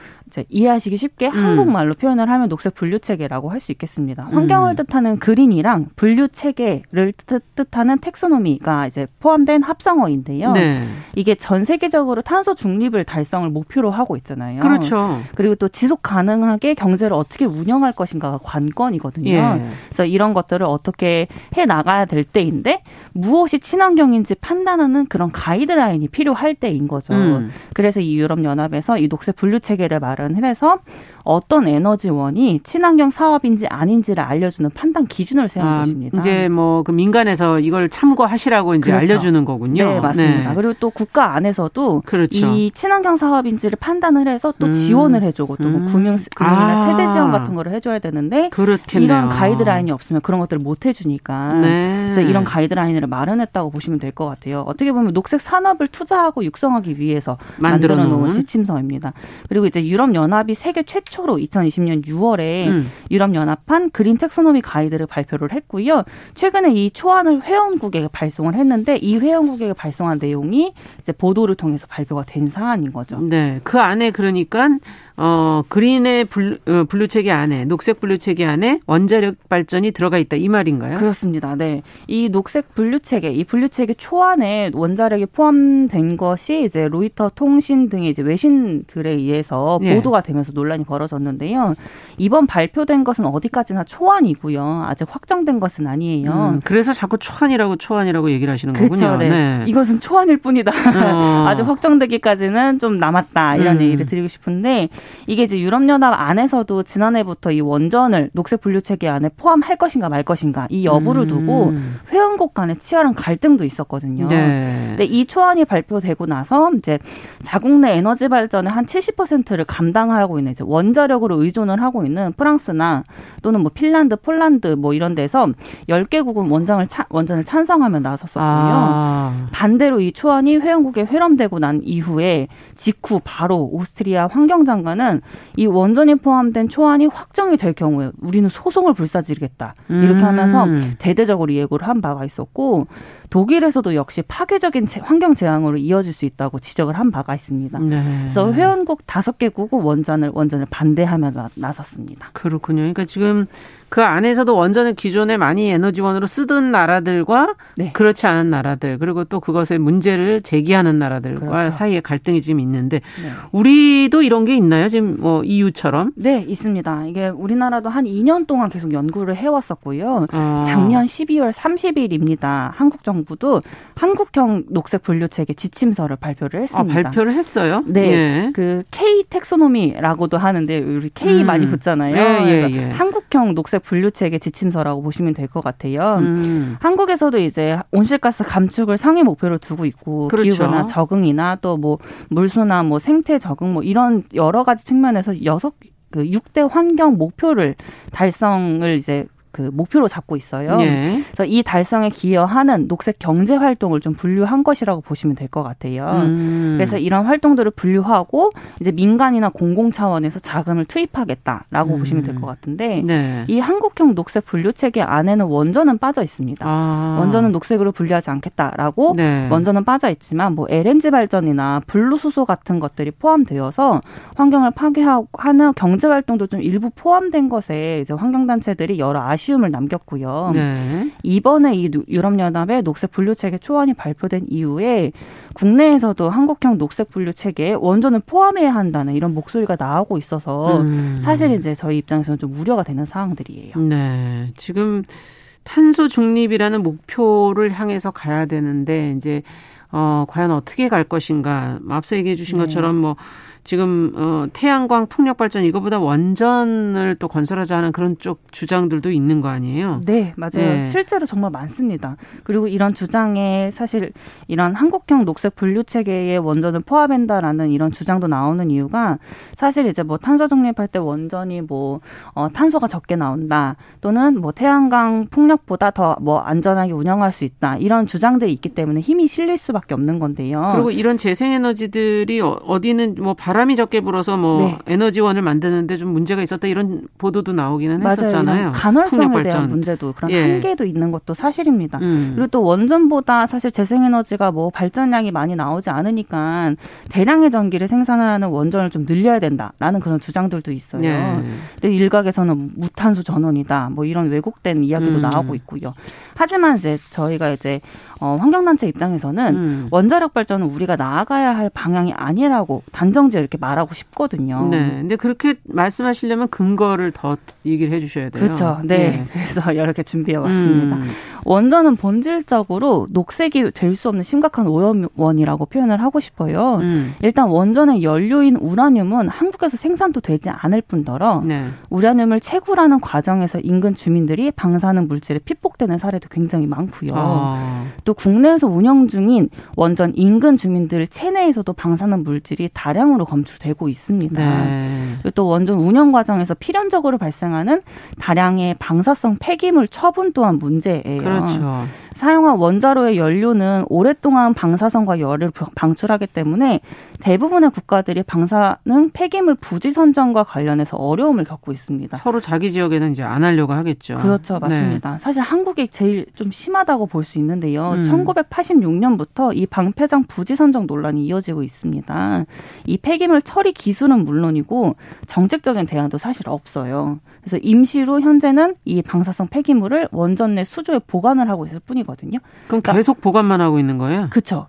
이해하시기 쉽게 음. 한국말로 표현을 하면 녹색 분류 체계라고 할 수 있겠습니다. 환경을 음. 뜻하는 그린이랑 분류 체계를 뜻, 하는 텍소노미가 이제 포함된 합성어인데요. 네. 이게 전 세계적으로 탄소 중립을 달성을 목표로 하고 있잖아요. 그렇죠. 그리고 또 지속 가능하게 경제를 어떻게 운영할 것인가가 관건이거든요. 예. 그래서 이런 것들을 어떻게 해 나가야 될 때인데 무엇이 친환경인지 판단하는 그런 가이드라인이 필요할 때인 거죠. 음. 그래서 이 유럽 연합에서 이 녹색 분류 체계를 말을 해서 어떤 에너지원이 친환경 사업인지 아닌지를 알려주는 판단 기준을 세운 아, 것입니다. 이제 뭐 그 민간에서 이걸 참고하시라고 이제 그렇죠. 알려주는 거군요. 네, 맞습니다. 네. 그리고 또 국가 안에서도 그렇죠. 이 친환경 사업인지를 판단을 해서 또 음. 지원을 해주고 또뭐 음. 금융 금융이나 아. 세제 지원 같은 거를 해줘야 되는데 그렇겠네요. 이런 가이드라인이 없으면 그런 것들을 못 해주니까. 네. 그래서 이런 가이드라인을 마련했다고 보시면 될 것 같아요. 어떻게 보면 녹색 산업을 투자하고 육성하기 위해서 만들어 놓은 지침서입니다. 그리고 이제 유럽 연합이 세계 최초로 2020년 6월에 음. 유럽 연합한 그린 텍소노미 가이드를 발표를 했고요. 최근에 이 초안을 회원국에게 발송을 했는데 이 회원국에게 발송한 내용이 이제 보도를 통해서 발표가 된 사안인 거죠. 네. 그 안에 그러니까 어, 그린의 분류, 어, 분류 체계 안에, 녹색 분류 체계 안에 원자력 발전이 들어가 있다. 이 말인가요? 그렇습니다. 네. 이 녹색 분류 체계, 이 분류 체계 초안에 원자력이 포함된 것이 이제 로이터 통신 등의 이제 외신들에 의해서 예. 보도가 되면서 논란이 벌어졌는데요. 이번 발표된 것은 어디까지나 초안이고요. 아직 확정된 것은 아니에요. 음, 그래서 자꾸 초안이라고 초안이라고 얘기를 하시는 그렇죠, 거군요. 네. 네. 이것은 초안일 뿐이다. 어. 아직 확정되기까지는 좀 남았다. 이런 음. 얘기를 드리고 싶은데 이게 이제 유럽연합 안에서도 지난해부터 이 원전을 녹색 분류 체계 안에 포함할 것인가 말 것인가 이 여부를 두고 음. 회원국 간에 치열한 갈등도 있었거든요. 네. 근데 이 초안이 발표되고 나서 이제 자국 내 에너지 발전의 한 70%를 감당하고 있는 이제 원자력으로 의존을 하고 있는 프랑스나 또는 뭐 핀란드, 폴란드 뭐 이런 데서 10개국은 원장을 차, 원전을 찬성하며 나섰었고요. 아. 반대로 이 초안이 회원국에 회람되고 난 이후에 직후 바로 오스트리아 환경장관 있지만은 이 원전이 포함된 초안이 확정이 될 경우에 우리는 소송을 불사지르겠다 이렇게 하면서 음. 대대적으로 예고를 한 바가 있었고 독일에서도 역시 파괴적인 환경 재앙으로 이어질 수 있다고 지적을 한 바가 있습니다. 네. 그래서 회원국 다섯 개국은 원전을 원전을 반대하며 나섰습니다. 그렇군요. 그러니까 지금 그 안에서도 원전을 기존에 많이 에너지원으로 쓰던 나라들과 네. 그렇지 않은 나라들 그리고 또 그것의 문제를 제기하는 나라들과 그렇죠. 사이에 갈등이 지금 있는데 네. 우리도 이런 게 있나요? 지금 뭐 EU처럼? 네, 있습니다. 이게 우리나라도 한 2년 동안 계속 연구를 해왔었고요. 어. 작년 12월 30일입니다. 한국 정부 도 한국형 녹색 분류 체계 지침서를 발표를 아, 했습니다. 아, 발표를 했어요? 네, 예. 그 K 텍소노미라고도 하는데 우리 K 음. 많이 붙잖아요. 예, 예, 예. 한국형 녹색 분류체계 지침서라고 보시면 될 것 같아요. 음. 한국에서도 이제 온실가스 감축을 상위 목표로 두고 있고 그렇죠. 기후변화 적응이나 또 뭐 물수나 뭐 생태 적응 뭐 이런 여러 가지 측면에서 여섯 그 6대 환경 목표를 달성을 이제 그 목표로 잡고 있어요. 예. 그래서 이 달성에 기여하는 녹색 경제 활동을 좀 분류한 것이라고 보시면 될 것 같아요. 음. 그래서 이런 활동들을 분류하고 이제 민간이나 공공 차원에서 자금을 투입하겠다라고 음. 보시면 될 것 같은데 네. 이 한국형 녹색 분류 체계 안에는 원전은 빠져 있습니다. 아. 원전은 녹색으로 분류하지 않겠다라고 네. 원전은 빠져 있지만 뭐 LNG 발전이나 분루수소 같은 것들이 포함되어서 환경을 파괴하는 경제 활동도 좀 일부 포함된 것에 이제 환경 단체들이 여러 아쉬 아쉬움을 남겼고요. 네. 이번에 이 유럽연합의 녹색 분류 체계 초안이 발표된 이후에 국내에서도 한국형 녹색 분류 체계에 원전을 포함해야 한다는 이런 목소리가 나오고 있어서 음. 사실 이제 저희 입장에서는 좀 우려가 되는 사항들이에요. 네. 지금 탄소 중립이라는 목표를 향해서 가야 되는데 이제 어 과연 어떻게 갈 것인가 앞서 얘기해 주신 네. 것처럼 뭐 지금 어 태양광 풍력 발전 이거보다 원전을 또 건설하자 하는 그런 쪽 주장들도 있는 거 아니에요? 네, 맞아요. 네. 실제로 정말 많습니다. 그리고 이런 주장에 사실 이런 한국형 녹색 분류 체계에 원전을 포함한다라는 이런 주장도 나오는 이유가 사실 이제 뭐 탄소 중립할 때 원전이 뭐 어, 탄소가 적게 나온다 또는 뭐 태양광 풍력보다 더 뭐 안전하게 운영할 수 있다 이런 주장들이 있기 때문에 힘이 실릴 수밖에 없는 건데요. 그리고 이런 재생에너지들이 어, 어디는 뭐 바 람이 적게 불어서 뭐 네. 에너지원을 만드는데 좀 문제가 있었다 이런 보도도 나오기는 했었잖아요. 간헐성에 대한 문제도 그런 예. 한계도 있는 것도 사실입니다. 음. 그리고 또 원전보다 사실 재생에너지가 뭐 발전량이 많이 나오지 않으니까 대량의 전기를 생산을 하는 원전을 좀 늘려야 된다라는 그런 주장들도 있어요. 예. 근데 일각에서는 무탄소 전원이다 뭐 이런 왜곡된 이야기도 음. 나오고 있고요. 하지만 이제 저희가 이제 어, 환경단체 입장에서는 음. 원자력 발전은 우리가 나아가야 할 방향이 아니라고 단정지어 이렇게 말하고 싶거든요. 네. 근데 그렇게 말씀하시려면 근거를 더 얘기를 해 주셔야 돼요. 그렇죠. 네. 네. 그래서 여러 개 준비해 왔습니다. 음. 원전은 본질적으로 녹색이 될 수 없는 심각한 오염원이라고 표현을 하고 싶어요. 음. 일단 원전의 연료인 우라늄은 한국에서 생산도 되지 않을 뿐더러 네. 우라늄을 채굴하는 과정에서 인근 주민들이 방사능 물질에 피폭되는 사례도 굉장히 많고요. 아. 또 국내에서 운영 중인 원전 인근 주민들 체내에서도 방사능 물질이 다량으로 검출되고 있습니다. 네. 또 원전 운영 과정에서 필연적으로 발생하는 다량의 방사성 폐기물 처분 또한 문제예요. 그렇죠. 사용한 원자로의 연료는 오랫동안 방사선과 열을 방출하기 때문에 대부분의 국가들이 방사능 폐기물 부지 선정과 관련해서 어려움을 겪고 있습니다. 서로 자기 지역에는 이제 안 하려고 하겠죠. 그렇죠, 맞습니다. 네. 사실 한국이 제일 좀 심하다고 볼 수 있는데요. 음. 1986년부터 이 방패장 부지 선정 논란이 이어지고 있습니다. 이 폐기물 처리 기술은 물론이고 정책적인 대안도 사실 없어요. 그래서 임시로 현재는 이 방사성 폐기물을 원전 내 수조에 보관을 하고 있을 뿐이거든요. 그럼 그러니까 계속 보관만 하고 있는 거예요? 그렇죠.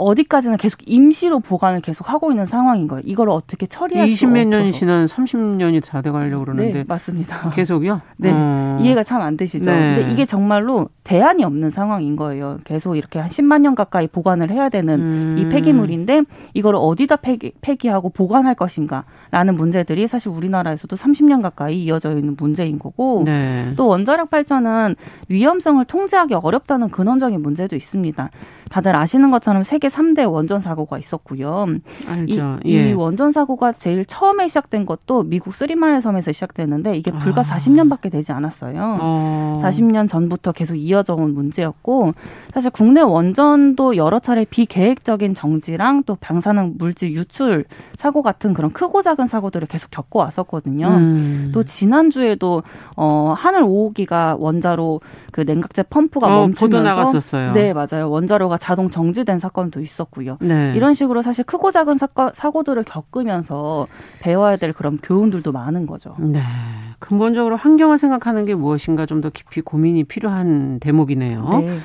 어디까지나 계속 임시로 보관을 계속 하고 있는 상황인 거예요. 이걸 어떻게 처리할 수 없어서. 20몇 년이 지난 30년이 다 돼가려고 그러는데. 네, 맞습니다. 계속요? 네. 어. 이해가 참 안 되시죠? 네. 근데 이게 정말로 대안이 없는 상황인 거예요. 계속 이렇게 한 10만 년 가까이 보관을 해야 되는 음. 이 폐기물인데 이걸 어디다 폐기, 폐기하고 보관할 것인가라는 문제들이 사실 우리나라에서도 30년 가까이 이어져 있는 문제인 거고 네. 또 원자력 발전은 위험성을 통제하기 어렵다는 근원적인 문제도 있습니다. 다들 아시는 것처럼 세계 3대 원전 사고가 있었고요. 알죠. 이, 예. 이 원전 사고가 제일 처음에 시작된 것도 미국 쓰리마일 섬에서 시작됐는데 이게 불과 아. 40년밖에 되지 않았어요. 어. 40년 전부터 계속 이어져 온 문제였고 사실 국내 원전도 여러 차례 비계획적인 정지랑 또 방사능 물질 유출 사고 같은 그런 크고 작은 사고들을 계속 겪어 왔었거든요. 음. 또 지난주에도 어 하늘 5호기가 원자로 그 냉각제 펌프가 어, 멈추면서 나갔었어요. 네, 맞아요. 원자로가 자동 정지된 사건도 있었고요. 네. 이런 식으로 사실 크고 작은 사건, 사고들을 겪으면서 배워야 될 그런 교훈들도 많은 거죠. 네. 근본적으로 환경을 생각하는 게 무엇인가 좀 더 깊이 고민이 필요한 대목이네요. 네.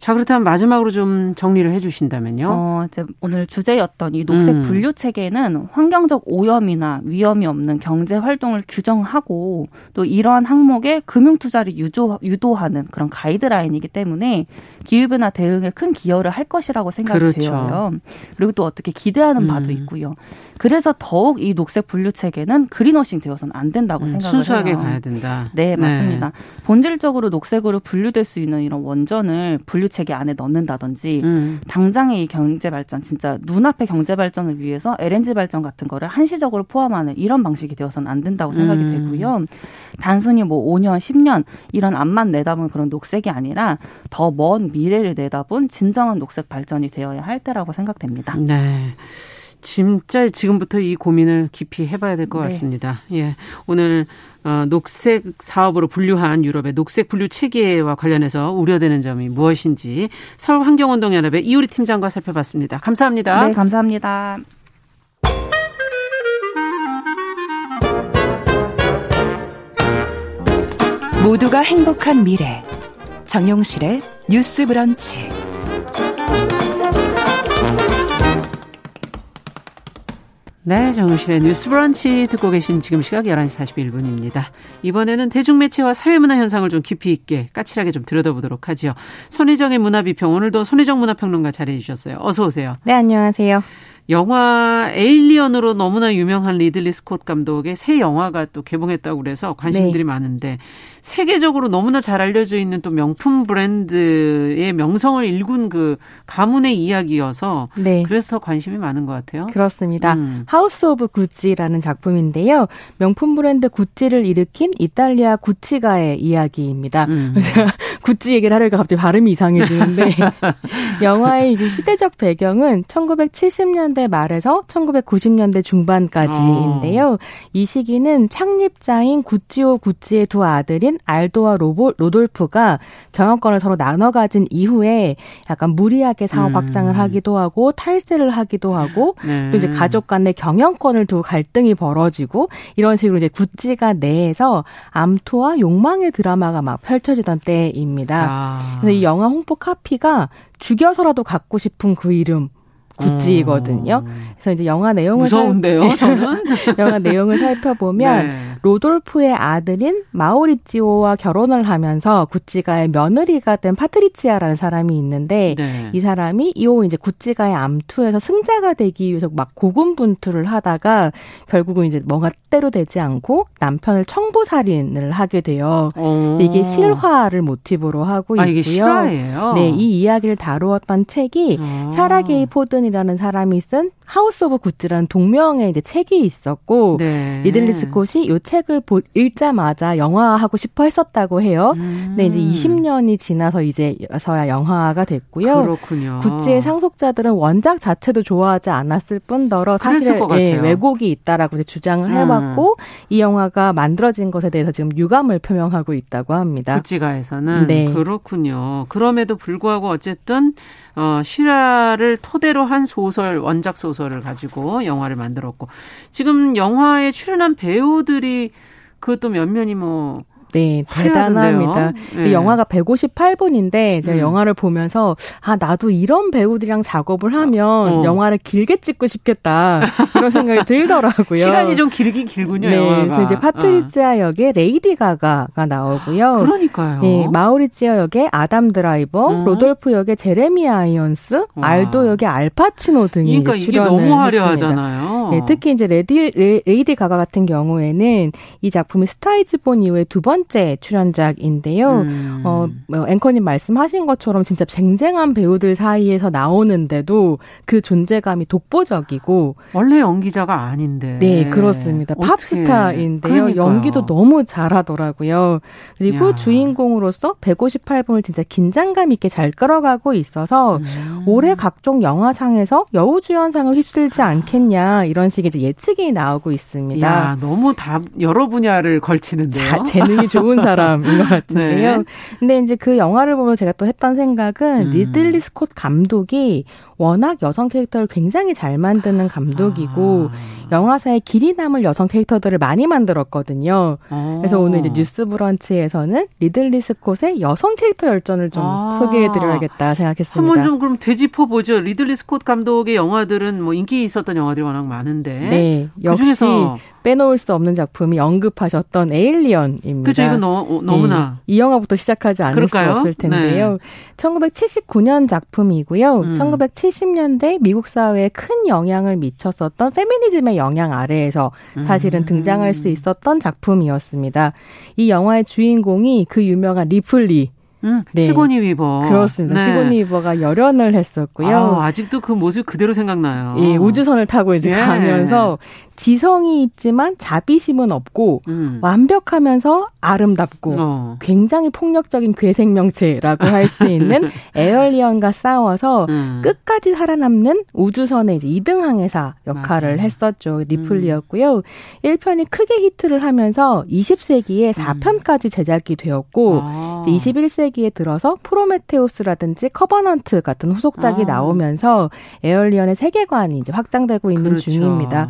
자, 그렇다면 마지막으로 좀 정리를 해 주신다면요. 어, 이제 오늘 주제였던 이 녹색 음. 분류 체계는 환경적 오염이나 위험이 없는 경제 활동을 규정하고 또 이러한 항목에 금융 투자를 유도, 유도하는 그런 가이드라인이기 때문에 기후변화 대응에 큰 기여를 할 것이라요 생각이 그렇죠. 되어요. 그리고 또 어떻게 기대하는 바도 음. 있고요. 그래서 더욱 이 녹색 분류 체계는 그린워싱 되어서는 안 된다고 음, 생각을 순수하게 해요. 가야 된다. 네, 맞습니다. 네. 본질적으로 녹색으로 분류될 수 있는 이런 원전을 분류 체계 안에 넣는다든지 음. 당장의 이 경제 발전 진짜 눈앞의 경제 발전을 위해서 LNG 발전 같은 거를 한시적으로 포함하는 이런 방식이 되어서는 안 된다고 생각이 음. 되고요. 단순히 뭐 5년, 10년 이런 앞만 내다본 그런 녹색이 아니라 더 먼 미래를 내다본 진정한 녹색 발전이 되어야 할 때라고 생각됩니다. 네. 진짜 지금부터 이 고민을 깊이 해봐야 될것 네. 같습니다. 예. 오늘 어, 녹색 사업으로 분류한 유럽의 녹색 분류 체계와 관련해서 우려되는 점이 무엇인지 서울 환경운동연합의 이우리 팀장과 살펴봤습니다. 감사합니다. 네, 감사합니다. 모두가 행복한 미래 정용실의 뉴스 브런치 네, 정용실의 뉴스 브런치 듣고 계신 지금 시각 11시 41분입니다. 이번에는 대중매체와 사회문화 현상을 좀 깊이 있게 까칠하게 좀 들여다보도록 하죠. 손희정의 문화비평, 오늘도 손희정 문화평론가 자리해 주셨어요. 어서 오세요. 네, 안녕하세요. 영화 에일리언으로 너무나 유명한 리들리 스콧 감독의 새 영화가 또 개봉했다고 그래서 관심들이 네. 많은데 세계적으로 너무나 잘 알려져 있는 또 명품 브랜드의 명성을 일군 그 가문의 이야기여서 네. 그래서 더 관심이 많은 것 같아요. 그렇습니다. 음. 하우스 오브 구찌라는 작품인데요. 명품 브랜드 구찌를 일으킨 이탈리아 구찌가의 이야기입니다. 음. 구찌 얘기를 하려니까 갑자기 발음이 이상해지는데 영화의 이제 시대적 배경은 1970년대 말에서 1990년대 중반까지인데요. 어. 이 시기는 창립자인 구찌오 구찌의 두 아들인 알도와 로보, 로돌프가 경영권을 서로 나눠 가진 이후에 약간 무리하게 사업 음. 확장을 하기도 하고 탈세를 하기도 하고 네. 또 이제 가족 간의 경영권을 두고 갈등이 벌어지고 이런 식으로 이제 구찌가 내에서 암투와 욕망의 드라마가 막 펼쳐지던 때입니다. 아. 그래서 이 영화 홍보 카피가 죽여서라도 갖고 싶은 그 이름 구찌거든요. 음. 그래서 이제 영화 내용을 무서운데요, 살... 저는 영화 내용을 살펴보면 네. 로돌프의 아들인 마우리치오와 결혼을 하면서 구찌가의 며느리가 된 파트리치아라는 사람이 있는데 네. 이 사람이 이후 이제 구찌가의 암투에서 승자가 되기 위해서 막 고군분투를 하다가 결국은 이제 뭔가 뜻대로 되지 않고 남편을 청부살인을 하게 돼요. 이게 실화를 모티브로 하고 있고요. 아, 이게 실화예요? 네, 이 이야기를 다루었던 책이 아. 사라 게이 포든이라는 사람이 쓴 하우스 오브 구찌라는 동명의 이제 책이 있었고 네. 리들리 스콧이 이 책을 보, 읽자마자 영화화하고 싶어 했었다고 해요. 음. 근데 이제 20년이 지나서 이제서야 영화가 됐고요. 그렇군요. 굿즈의 상속자들은 원작 자체도 좋아하지 않았을 뿐더러 사실 예, 왜곡이 있다라고 주장을 음. 해왔고 이 영화가 만들어진 것에 대해서 지금 유감을 표명하고 있다고 합니다. 굿즈가에서는 네. 그렇군요. 그럼에도 불구하고 어쨌든 어, 실화를 토대로 한 소설, 원작 소설을 가지고 영화를 만들었고, 지금 영화에 출연한 배우들이 그것도 몇몇이 뭐, 네, 대단합니다. 네. 영화가 158분인데 제가 음. 영화를 보면서 아 나도 이런 배우들이랑 작업을 하면 어. 영화를 길게 찍고 싶겠다 이런 생각이 들더라고요. 시간이 좀 길긴 길군요. 네, 영화가. 그래서 이제 파트리치아 어. 역에 레이디 가가가 나오고요. 그러니까요. 네, 마우리치오 역에 아담 드라이버, 음. 로돌프 역에 제레미 아이언스, 와. 알도 역에 알 파치노 등이 그러니까 이게 너무 화려하잖아요. 네, 특히 이제 레디 레, 레이디 가가 같은 경우에는 이 작품이 스타 이즈 본 이후에 두 번. 번째 출연작인데요. 음. 어, 뭐 앵커님 말씀하신 것처럼 진짜 쟁쟁한 배우들 사이에서 나오는데도 그 존재감이 독보적이고 원래 연기자가 아닌데. 네, 그렇습니다. 어떻게. 팝스타인데요. 그러니까요. 연기도 너무 잘하더라고요. 그리고 야. 주인공으로서 158분을 진짜 긴장감 있게 잘 끌어가고 있어서 음. 올해 각종 영화상에서 여우주연상을 휩쓸지 않겠냐 이런 식의 예측이 나오고 있습니다. 야, 너무 다 여러 분야를 걸치는데요. 자, 재능이 좋은 사람인 것 같은데요. 네. 근데 이제 그 영화를 보면 제가 또 했던 생각은 음. 리들리 스콧 감독이 워낙 여성 캐릭터를 굉장히 잘 만드는 감독이고 아. 영화사에 길이 남을 여성 캐릭터들을 많이 만들었거든요. 아. 그래서 오늘 이제 뉴스 브런치에서는 리들리 스콧의 여성 캐릭터 열전을 좀 아. 소개해드려야겠다 생각했습니다. 한번 좀 그럼 되짚어 보죠. 리들리 스콧 감독의 영화들은 뭐 인기 있었던 영화들이 워낙 많은데. 네, 그 역시 빼놓을 수 없는 작품이 언급하셨던 에일리언입니다. 그죠, 이거 너, 너무나 네, 이 영화부터 시작하지 않을 그럴까요? 수 없을 텐데요. 네. 1979년 작품이고요. 음. 1970년대 미국 사회에 큰 영향을 미쳤었던 페미니즘의 영향 아래에서 사실은 음. 등장할 수 있었던 작품이었습니다. 이 영화의 주인공이 그 유명한 리플리 음, 네. 시고니 위버. 그렇습니다. 네. 시고니 위버가 열연을 했었고요. 아, 직도 그 모습 그대로 생각나요. 예, 우주선을 타고 이제 예. 가면서 지성이 있지만 자비심은 없고 음. 완벽하면서 아름답고 어. 굉장히 폭력적인 괴생명체라고 할 수 있는 에얼리언과 싸워서 음. 끝까지 살아남는 우주선의 이제 2등 항해사 역할을 맞아요. 했었죠. 리플리였고요. 음. 1편이 크게 히트를 하면서 20세기에 4편까지 제작이 되었고 아. 21세기 에 들어서 프로메테우스라든지 커버넌트 같은 후속작이 아. 나오면서 에얼리언의 세계관이 이제 확장되고 있는 그렇죠. 중입니다.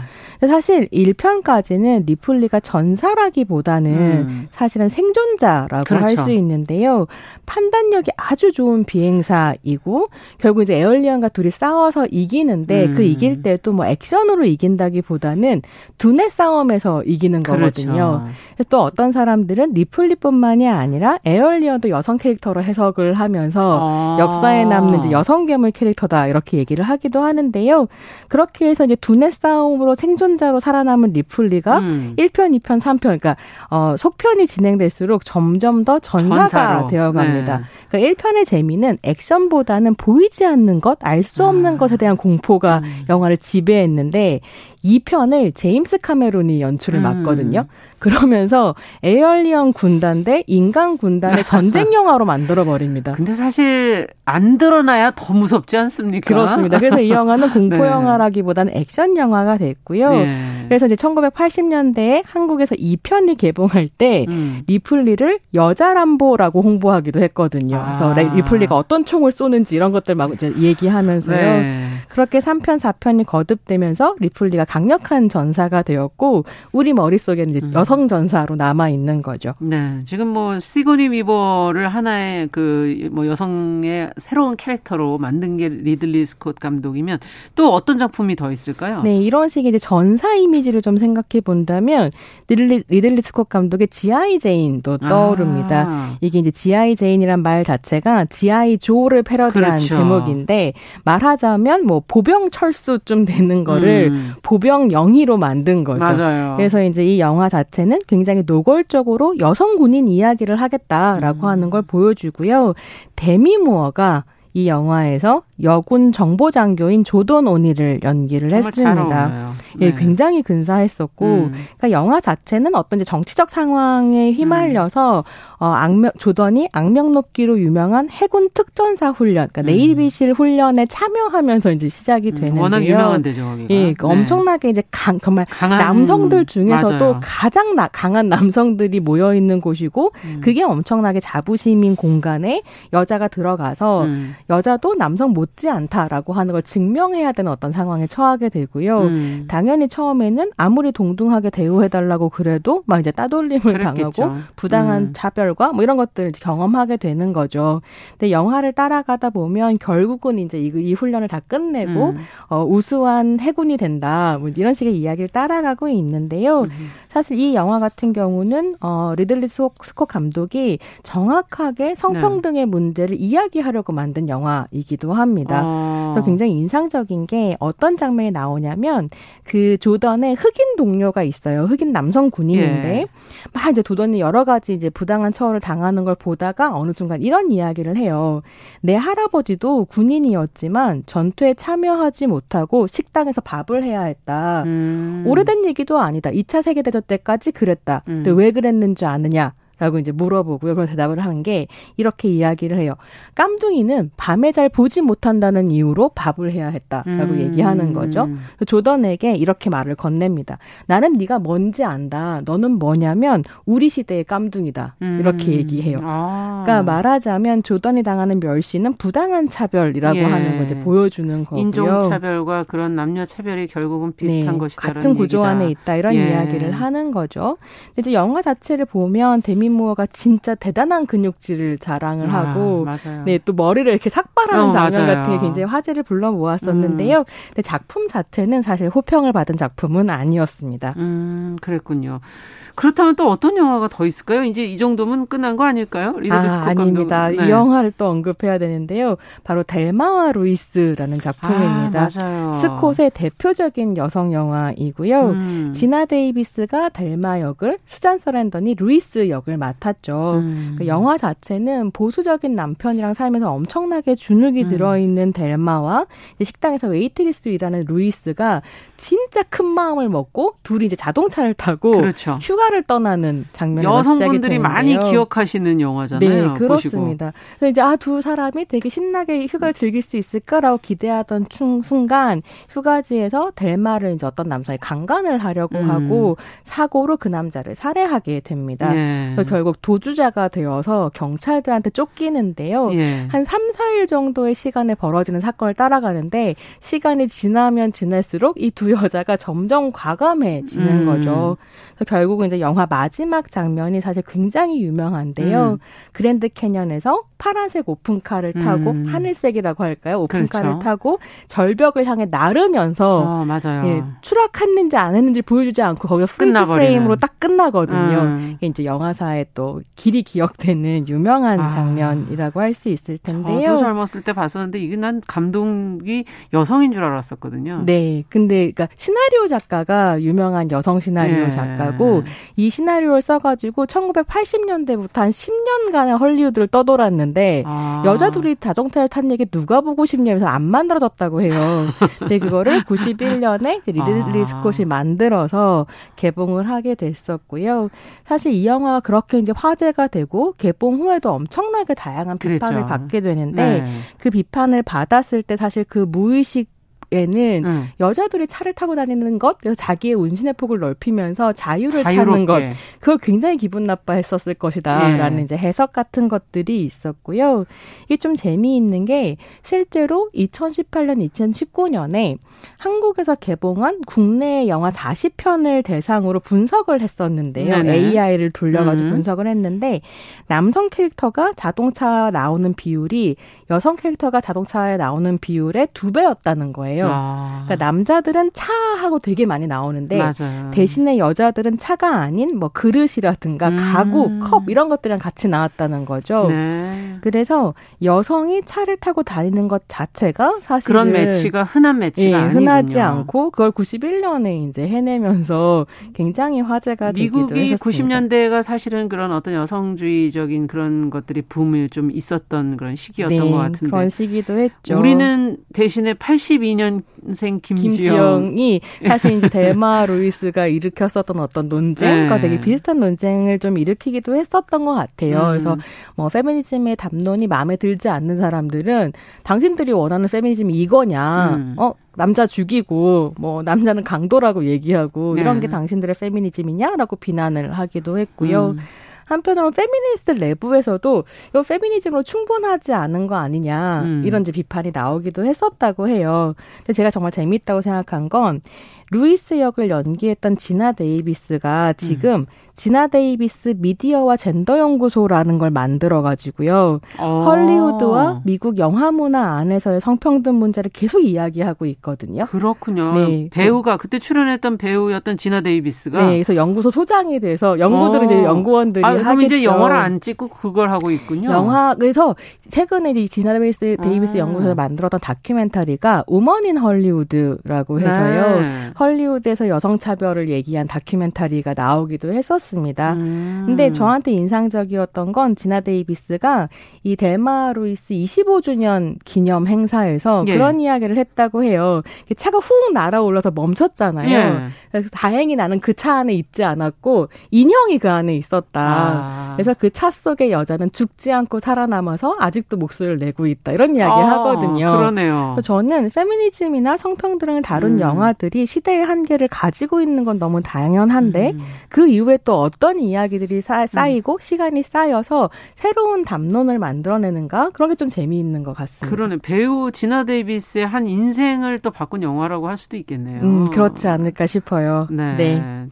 사실 1편까지는 리플리가 전사라기보다는 음. 사실은 생존자라고 그렇죠. 할 수 있는데요. 판단력이 아주 좋은 비행사이고 결국 이제 에얼리언과 둘이 싸워서 이기는데 음. 그 이길 때도 뭐 액션으로 이긴다기보다는 두뇌 싸움에서 이기는 그렇죠. 거거든요. 또 어떤 사람들은 리플리뿐만이 아니라 에얼리언도 여성 캐릭터 로 해석을 하면서 아. 역사에 남는 이제 여성 괴물 캐릭터다 이렇게 얘기를 하기도 하는데요. 그렇게 해서 이제 두뇌 싸움으로 생존 생존자로 살아남은 리플리가 음. 1편, 2편, 3편 그러니까 어 속편이 진행될수록 점점 더 전사가 전사로. 되어 갑니다. 네. 그러니까 1편의 재미는 액션보다는 보이지 않는 것, 알 수 없는 아. 것에 대한 공포가 음. 영화를 지배했는데 2편을 제임스 카메론이 연출을 음. 맡거든요. 그러면서 에얼리언 군단 대 인간 군단의 전쟁 영화로 만들어 버립니다. 근데 사실 안 드러나야 더 무섭지 않습니까? 그렇습니다. 그래서 이 영화는 공포 네. 영화라기보다는 액션 영화가 됐고요. 네. 그래서 이제 1980년대에 한국에서 2편이 개봉할 때 음. 리플리를 여자 람보라고 홍보하기도 했거든요. 아. 그래서 리플리가 어떤 총을 쏘는지 이런 것들 막 이제 얘기하면서요. 네. 그렇게 3편, 4편이 거듭되면서 리플리가 강력한 전사가 되었고 우리 머릿속에는 이제 음. 여성 전사로 남아 있는 거죠. 네. 지금 뭐 시고니 위버를 하나의 그 뭐 여성의 새로운 캐릭터로 만든 게 리들리 스콧 감독이면 또 어떤 작품이 더 있을까요? 네, 이런 식의 이제 전사 이미지를 좀 생각해 본다면 리들리, 리들리 스콧 감독의 지아이 제인도 떠오릅니다. 아. 이게 이제 지아이 제인이란 말 자체가 지아이 조를 패러디한 그렇죠. 제목인데 말하자면 뭐 보병 철수쯤 되는 거를 음. 보병 영희로 만든 거죠. 맞아요. 그래서 이제 이 영화 자체는 굉장히 노골적으로 여성 군인 이야기를 하겠다라고 음. 하는 걸 보여주고요. 데미 무어가 이 영화에서 여군 정보장교인 조던 오니를 연기를 했습니다. 예, 네. 굉장히 근사했었고, 음. 그러니까 영화 자체는 어떤 이제 정치적 상황에 휘말려서 음. 어, 악명 조던이 악명 높기로 유명한 해군 특전사 훈련, 그러니까 음. 네이비실 훈련에 참여하면서 이제 시작이 음, 되는데요. 워낙 유명한 데죠, 거기가. 예, 그러니까 네. 엄청나게 이제 강 정말 강한, 남성들 중에서도 맞아요. 가장 나, 강한 남성들이 모여 있는 곳이고, 음. 그게 엄청나게 자부심인 공간에 여자가 들어가서 음. 여자도 남성 못 못지 않다라고 하는 걸 증명해야 되는 어떤 상황에 처하게 되고요. 음. 당연히 처음에는 아무리 동등하게 대우해달라고 그래도 막 이제 따돌림을 그랬겠죠. 당하고 부당한 음. 차별과 뭐 이런 것들을 경험하게 되는 거죠. 근데 영화를 따라가다 보면 결국은 이제 이, 이 훈련을 다 끝내고 음. 어, 우수한 해군이 된다. 뭐 이런 식의 이야기를 따라가고 있는데요. 음. 사실 이 영화 같은 경우는 어, 리들리 스코 감독이 정확하게 성평등의 네. 문제를 이야기하려고 만든 영화이기도 합니다. 합니다. 아. 그래서 굉장히 인상적인 게 어떤 장면이 나오냐면 그 조던의 흑인 동료가 있어요. 흑인 남성 군인인데 예. 막 이제 조던이 여러 가지 이제 부당한 처우를 당하는 걸 보다가 어느 순간 이런 이야기를 해요. 내 할아버지도 군인이었지만 전투에 참여하지 못하고 식당에서 밥을 해야 했다. 음. 오래된 얘기도 아니다. 2차 세계대전 때까지 그랬다. 음. 근데 왜 그랬는지 아느냐? 라고 이제 물어보고요. 그런 대답을 하는 게 이렇게 이야기를 해요. 깜둥이는 밤에 잘 보지 못한다는 이유로 밥을 해야 했다라고 음. 얘기하는 거죠. 조던에게 이렇게 말을 건넵니다. 나는 네가 뭔지 안다. 너는 뭐냐면 우리 시대의 깜둥이다. 이렇게 음. 얘기해요. 아. 그러니까 말하자면 조던이 당하는 멸시는 부당한 차별이라고 예. 하는 걸 이제 보여주는 거고요. 인종 차별과 그런 남녀 차별이 결국은 비슷한 네. 것이다. 같은 구조 얘기다. 안에 있다 이런 예. 이야기를 하는 거죠. 근데 이제 영화 자체를 보면 데미 데미 무어가 진짜 대단한 근육질을 자랑을 아, 하고 맞아요. 네, 또 머리를 이렇게 삭발하는 어, 장면 맞아요. 같은 게 굉장히 화제를 불러 모았었는데요. 음. 근데 작품 자체는 사실 호평을 받은 작품은 아니었습니다. 음, 그랬군요. 그렇다면 또 어떤 영화가 더 있을까요? 이제 이 정도면 끝난 거 아닐까요? 리들리 아, 아닙니다. 네. 이 영화를 또 언급해야 되는데요. 바로 델마와 루이스라는 작품입니다. 아, 스콧의 대표적인 여성 영화이고요. 음. 지나 데이비스가 델마 역을, 수잔 서랜던이 루이스 역을 맡았죠. 음. 그 영화 자체는 보수적인 남편이랑 살면서 엄청나게 주눅이 음. 들어있는 델마와 식당에서 웨이트리스로 일하는 루이스가 진짜 큰 마음을 먹고 둘이 이제 자동차를 타고 그렇죠. 휴가 를 떠나는 장면이 여성분들이 많이 기억하시는 영화잖아요. 네, 그렇습니다. 그래서 이제 아 두 사람이 되게 신나게 휴가를 즐길 수 있을까라고 기대하던 충, 순간 휴가지에서 델마를 이제 어떤 남성이 강간을 하려고 음. 하고 사고로 그 남자를 살해하게 됩니다. 예. 그래서 결국 도주자가 되어서 경찰들한테 쫓기는데요. 예. 한 3, 4일 정도의 시간에 벌어지는 사건을 따라가는데 시간이 지나면 지날수록 이 두 여자가 점점 과감해지는 음. 거죠. 그래서 결국은 이제 영화 마지막 장면이 사실 굉장히 유명한데요. 음. 그랜드 캐년에서 파란색 오픈카를 타고 음. 하늘색이라고 할까요? 오픈카를 그렇죠. 타고 절벽을 향해 나르면서 어, 맞아요. 예, 추락했는지 안 했는지 보여주지 않고 거기서 freeze frame으로 딱 끝나거든요. 음. 이게 이제 영화사에 또 길이 기억되는 유명한 아. 장면이라고 할 수 있을 텐데요. 저도 젊었을 때 봤었는데 이게 난 감독이 여성인 줄 알았었거든요. 네, 근데 그러니까 시나리오 작가가 유명한 여성 시나리오 네. 작가고 이 시나리오를 써가지고 1980년대부터 한 10년간의 헐리우드를 떠돌았는데. 아. 여자 둘이 자동차를 탄 얘기 누가 보고 싶냐면서 안 만들어졌다고 해요. 근데 그거를 91년에 이제 리들리 아. 스콧이 만들어서 개봉을 하게 됐었고요. 사실 이 영화가 그렇게 이제 화제가 되고 개봉 후에도 엄청나게 다양한 비판을 그랬죠. 받게 되는데 네. 그 비판을 받았을 때 사실 그 무의식 에는 음. 여자들이 차를 타고 다니는 것, 그래서 자기의 운신의 폭을 넓히면서 자유를 자유롭게. 찾는 것, 그걸 굉장히 기분 나빠했었을 것이다라는 예. 이제 해석 같은 것들이 있었고요. 이게 좀 재미있는 게 실제로 2018년, 2019년에 한국에서 개봉한 국내 영화 40편을 대상으로 분석을 했었는데요. 네네. AI를 돌려가지고 음. 분석을 했는데 남성 캐릭터가 자동차 나오는 비율이 여성 캐릭터가 자동차에 나오는 비율의 두 배였다는 거예요. 아. 그러니까 남자들은 차하고 되게 많이 나오는데 맞아요. 대신에 여자들은 차가 아닌 뭐 그릇이라든가 음. 가구, 컵 이런 것들이랑 같이 나왔다는 거죠. 네. 그래서 여성이 차를 타고 다니는 것 자체가 사실 그런 매치가 흔한 매치가 예. 흔하지 않고 그걸 91년에 이제 해내면서 굉장히 화제가 미국이 90년대가 사실은 그런 어떤 여성주의적인 그런 것들이 붐이 좀 있었던 그런 시기였던 네, 것 같은데 그런 시기도 했죠. 우리는 대신에 82년 생 김지영. 이 사실 이제 델마 루이스가 일으켰었던 어떤 논쟁과 네. 되게 비슷한 논쟁을 좀 일으키기도 했었던 것 같아요. 음. 그래서 뭐 페미니즘의 담론이 마음에 들지 않는 사람들은 당신들이 원하는 페미니즘이 이거냐, 음. 어 남자 죽이고 뭐 남자는 강도라고 얘기하고 네. 이런 게 당신들의 페미니즘이냐라고 비난을 하기도 했고요. 음. 한편으로는 페미니스트 내부에서도 이 페미니즘으로 충분하지 않은 거 아니냐 음. 이런 이제 비판이 나오기도 했었다고 해요. 근데 제가 정말 재미있다고 생각한 건 루이스 역을 연기했던 지나 데이비스가 지금 음. 지나 데이비스 미디어와 젠더 연구소라는 걸 만들어 가지고요. 어. 헐리우드와 미국 영화 문화 안에서의 성평등 문제를 계속 이야기하고 있거든요. 그렇군요. 네. 배우가 그때 출연했던 배우였던 지나 데이비스가 네, 그래서 연구소 소장이 돼서 연구들은 어. 이제 연구원들이 아, 하겠죠. 이제 영화를 안 찍고 그걸 하고 있군요. 영화 그래서 최근에 이제 지나 데이비스 데이비스 아. 연구소에서 만들었던 다큐멘터리가 우먼 인 헐리우드라고 해서요. 네. 헐리우드에서 여성 차별을 얘기한 다큐멘터리가 나오기도 했었 습니다. 음. 근데 저한테 인상적이었던 건 지나 데이비스가 이 델마 루이스 25주년 기념 행사에서 예. 그런 이야기를 했다고 해요. 차가 훅 날아올라서 멈췄잖아요. 예. 그래서 다행히 나는 그 차 안에 있지 않았고 인형이 그 안에 있었다. 아. 그래서 그 차 속의 여자는 죽지 않고 살아남아서 아직도 목소리를 내고 있다. 이런 이야기 아, 하거든요. 그러네요. 저는 페미니즘이나 성평 등을 다룬 음. 영화들이 시대 시대의 한계를 가지고 있는 건 너무 당연한데 음. 그 이후에 또 어떤 이야기들이 쌓, 이고 음. 시간이 쌓여서 새로운 담론을 만들어내는가 그런 게 좀 재미있는 것 같습니다. 그러네 배우 지나 데이비스의 한 인생을 또 바꾼 영화라고 할 수도 있겠네요. 음, 그렇지 않을까 싶어요. 네. 네.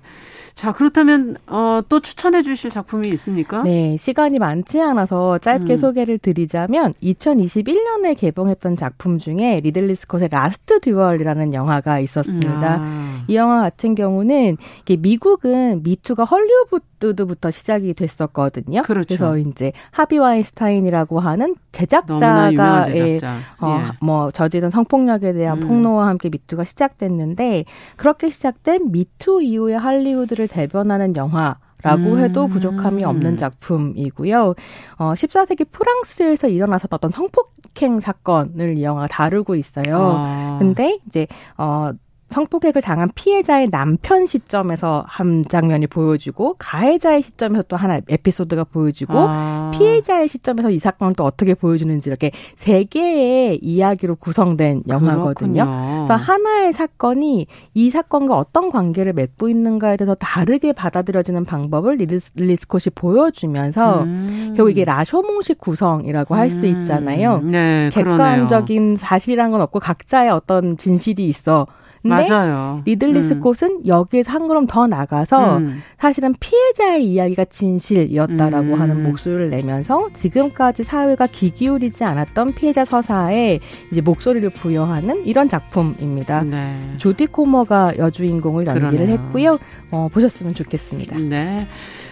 자, 그렇다면 어, 또 추천해 주실 작품이 있습니까? 네, 시간이 많지 않아서 짧게 음. 소개를 드리자면 2021년에 개봉했던 작품 중에 리들리 스콧의 라스트 듀얼이라는 영화가 있었습니다. 아. 이 영화 같은 경우는 미국은 미투가 헐리우드부터 시작이 됐었거든요. 그렇죠. 그래서 이제 하비 와인스타인이라고 하는 제작자가 제작자. 어, 예. 뭐 저지른 성폭력에 대한 음. 폭로와 함께 미투가 시작됐는데 그렇게 시작된 미투 이후의 할리우드를 대변하는 영화 라고 음. 해도 부족함이 없는 작품이고요. 어, 14세기 프랑스에서 일어나서 어떤 성폭행 사건을 이 영화가 다루고 있어요. 아. 근데 이제 어 성폭행을 당한 피해자의 남편 시점에서 한 장면이 보여지고 가해자의 시점에서 또 하나 에피소드가 보여지고 아. 피해자의 시점에서 이 사건을 또 어떻게 보여주는지 이렇게 세 개의 이야기로 구성된 영화거든요. 그렇군요. 그래서 하나의 사건이 이 사건과 어떤 관계를 맺고 있는가에 대해서 다르게 받아들여지는 방법을 리들리 스콧이 보여주면서 음. 결국 이게 라쇼몽식 구성이라고 할수 음. 있잖아요. 네, 객관적인 사실이란 건 없고 각자의 어떤 진실이 있어. 맞아요. 리들리 음. 스콧은 여기에서 한 걸음 더 나가서 음. 사실은 피해자의 이야기가 진실이었다라고 음. 하는 목소리를 내면서 지금까지 사회가 귀 기울이지 않았던 피해자 서사에 이제 목소리를 부여하는 이런 작품입니다. 네. 조디 코머가 여주인공을 연기를 그러네요. 했고요. 어, 보셨으면 좋겠습니다. 네.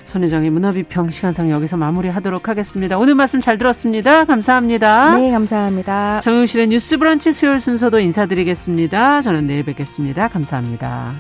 손혜정의 문화비평 시간상 여기서 마무리하도록 하겠습니다. 오늘 말씀 잘 들었습니다. 감사합니다. 네, 감사합니다. 정용실의 뉴스 브런치 수요일 순서도 인사드리겠습니다. 저는 내일 뵙겠습니다. 감사합니다.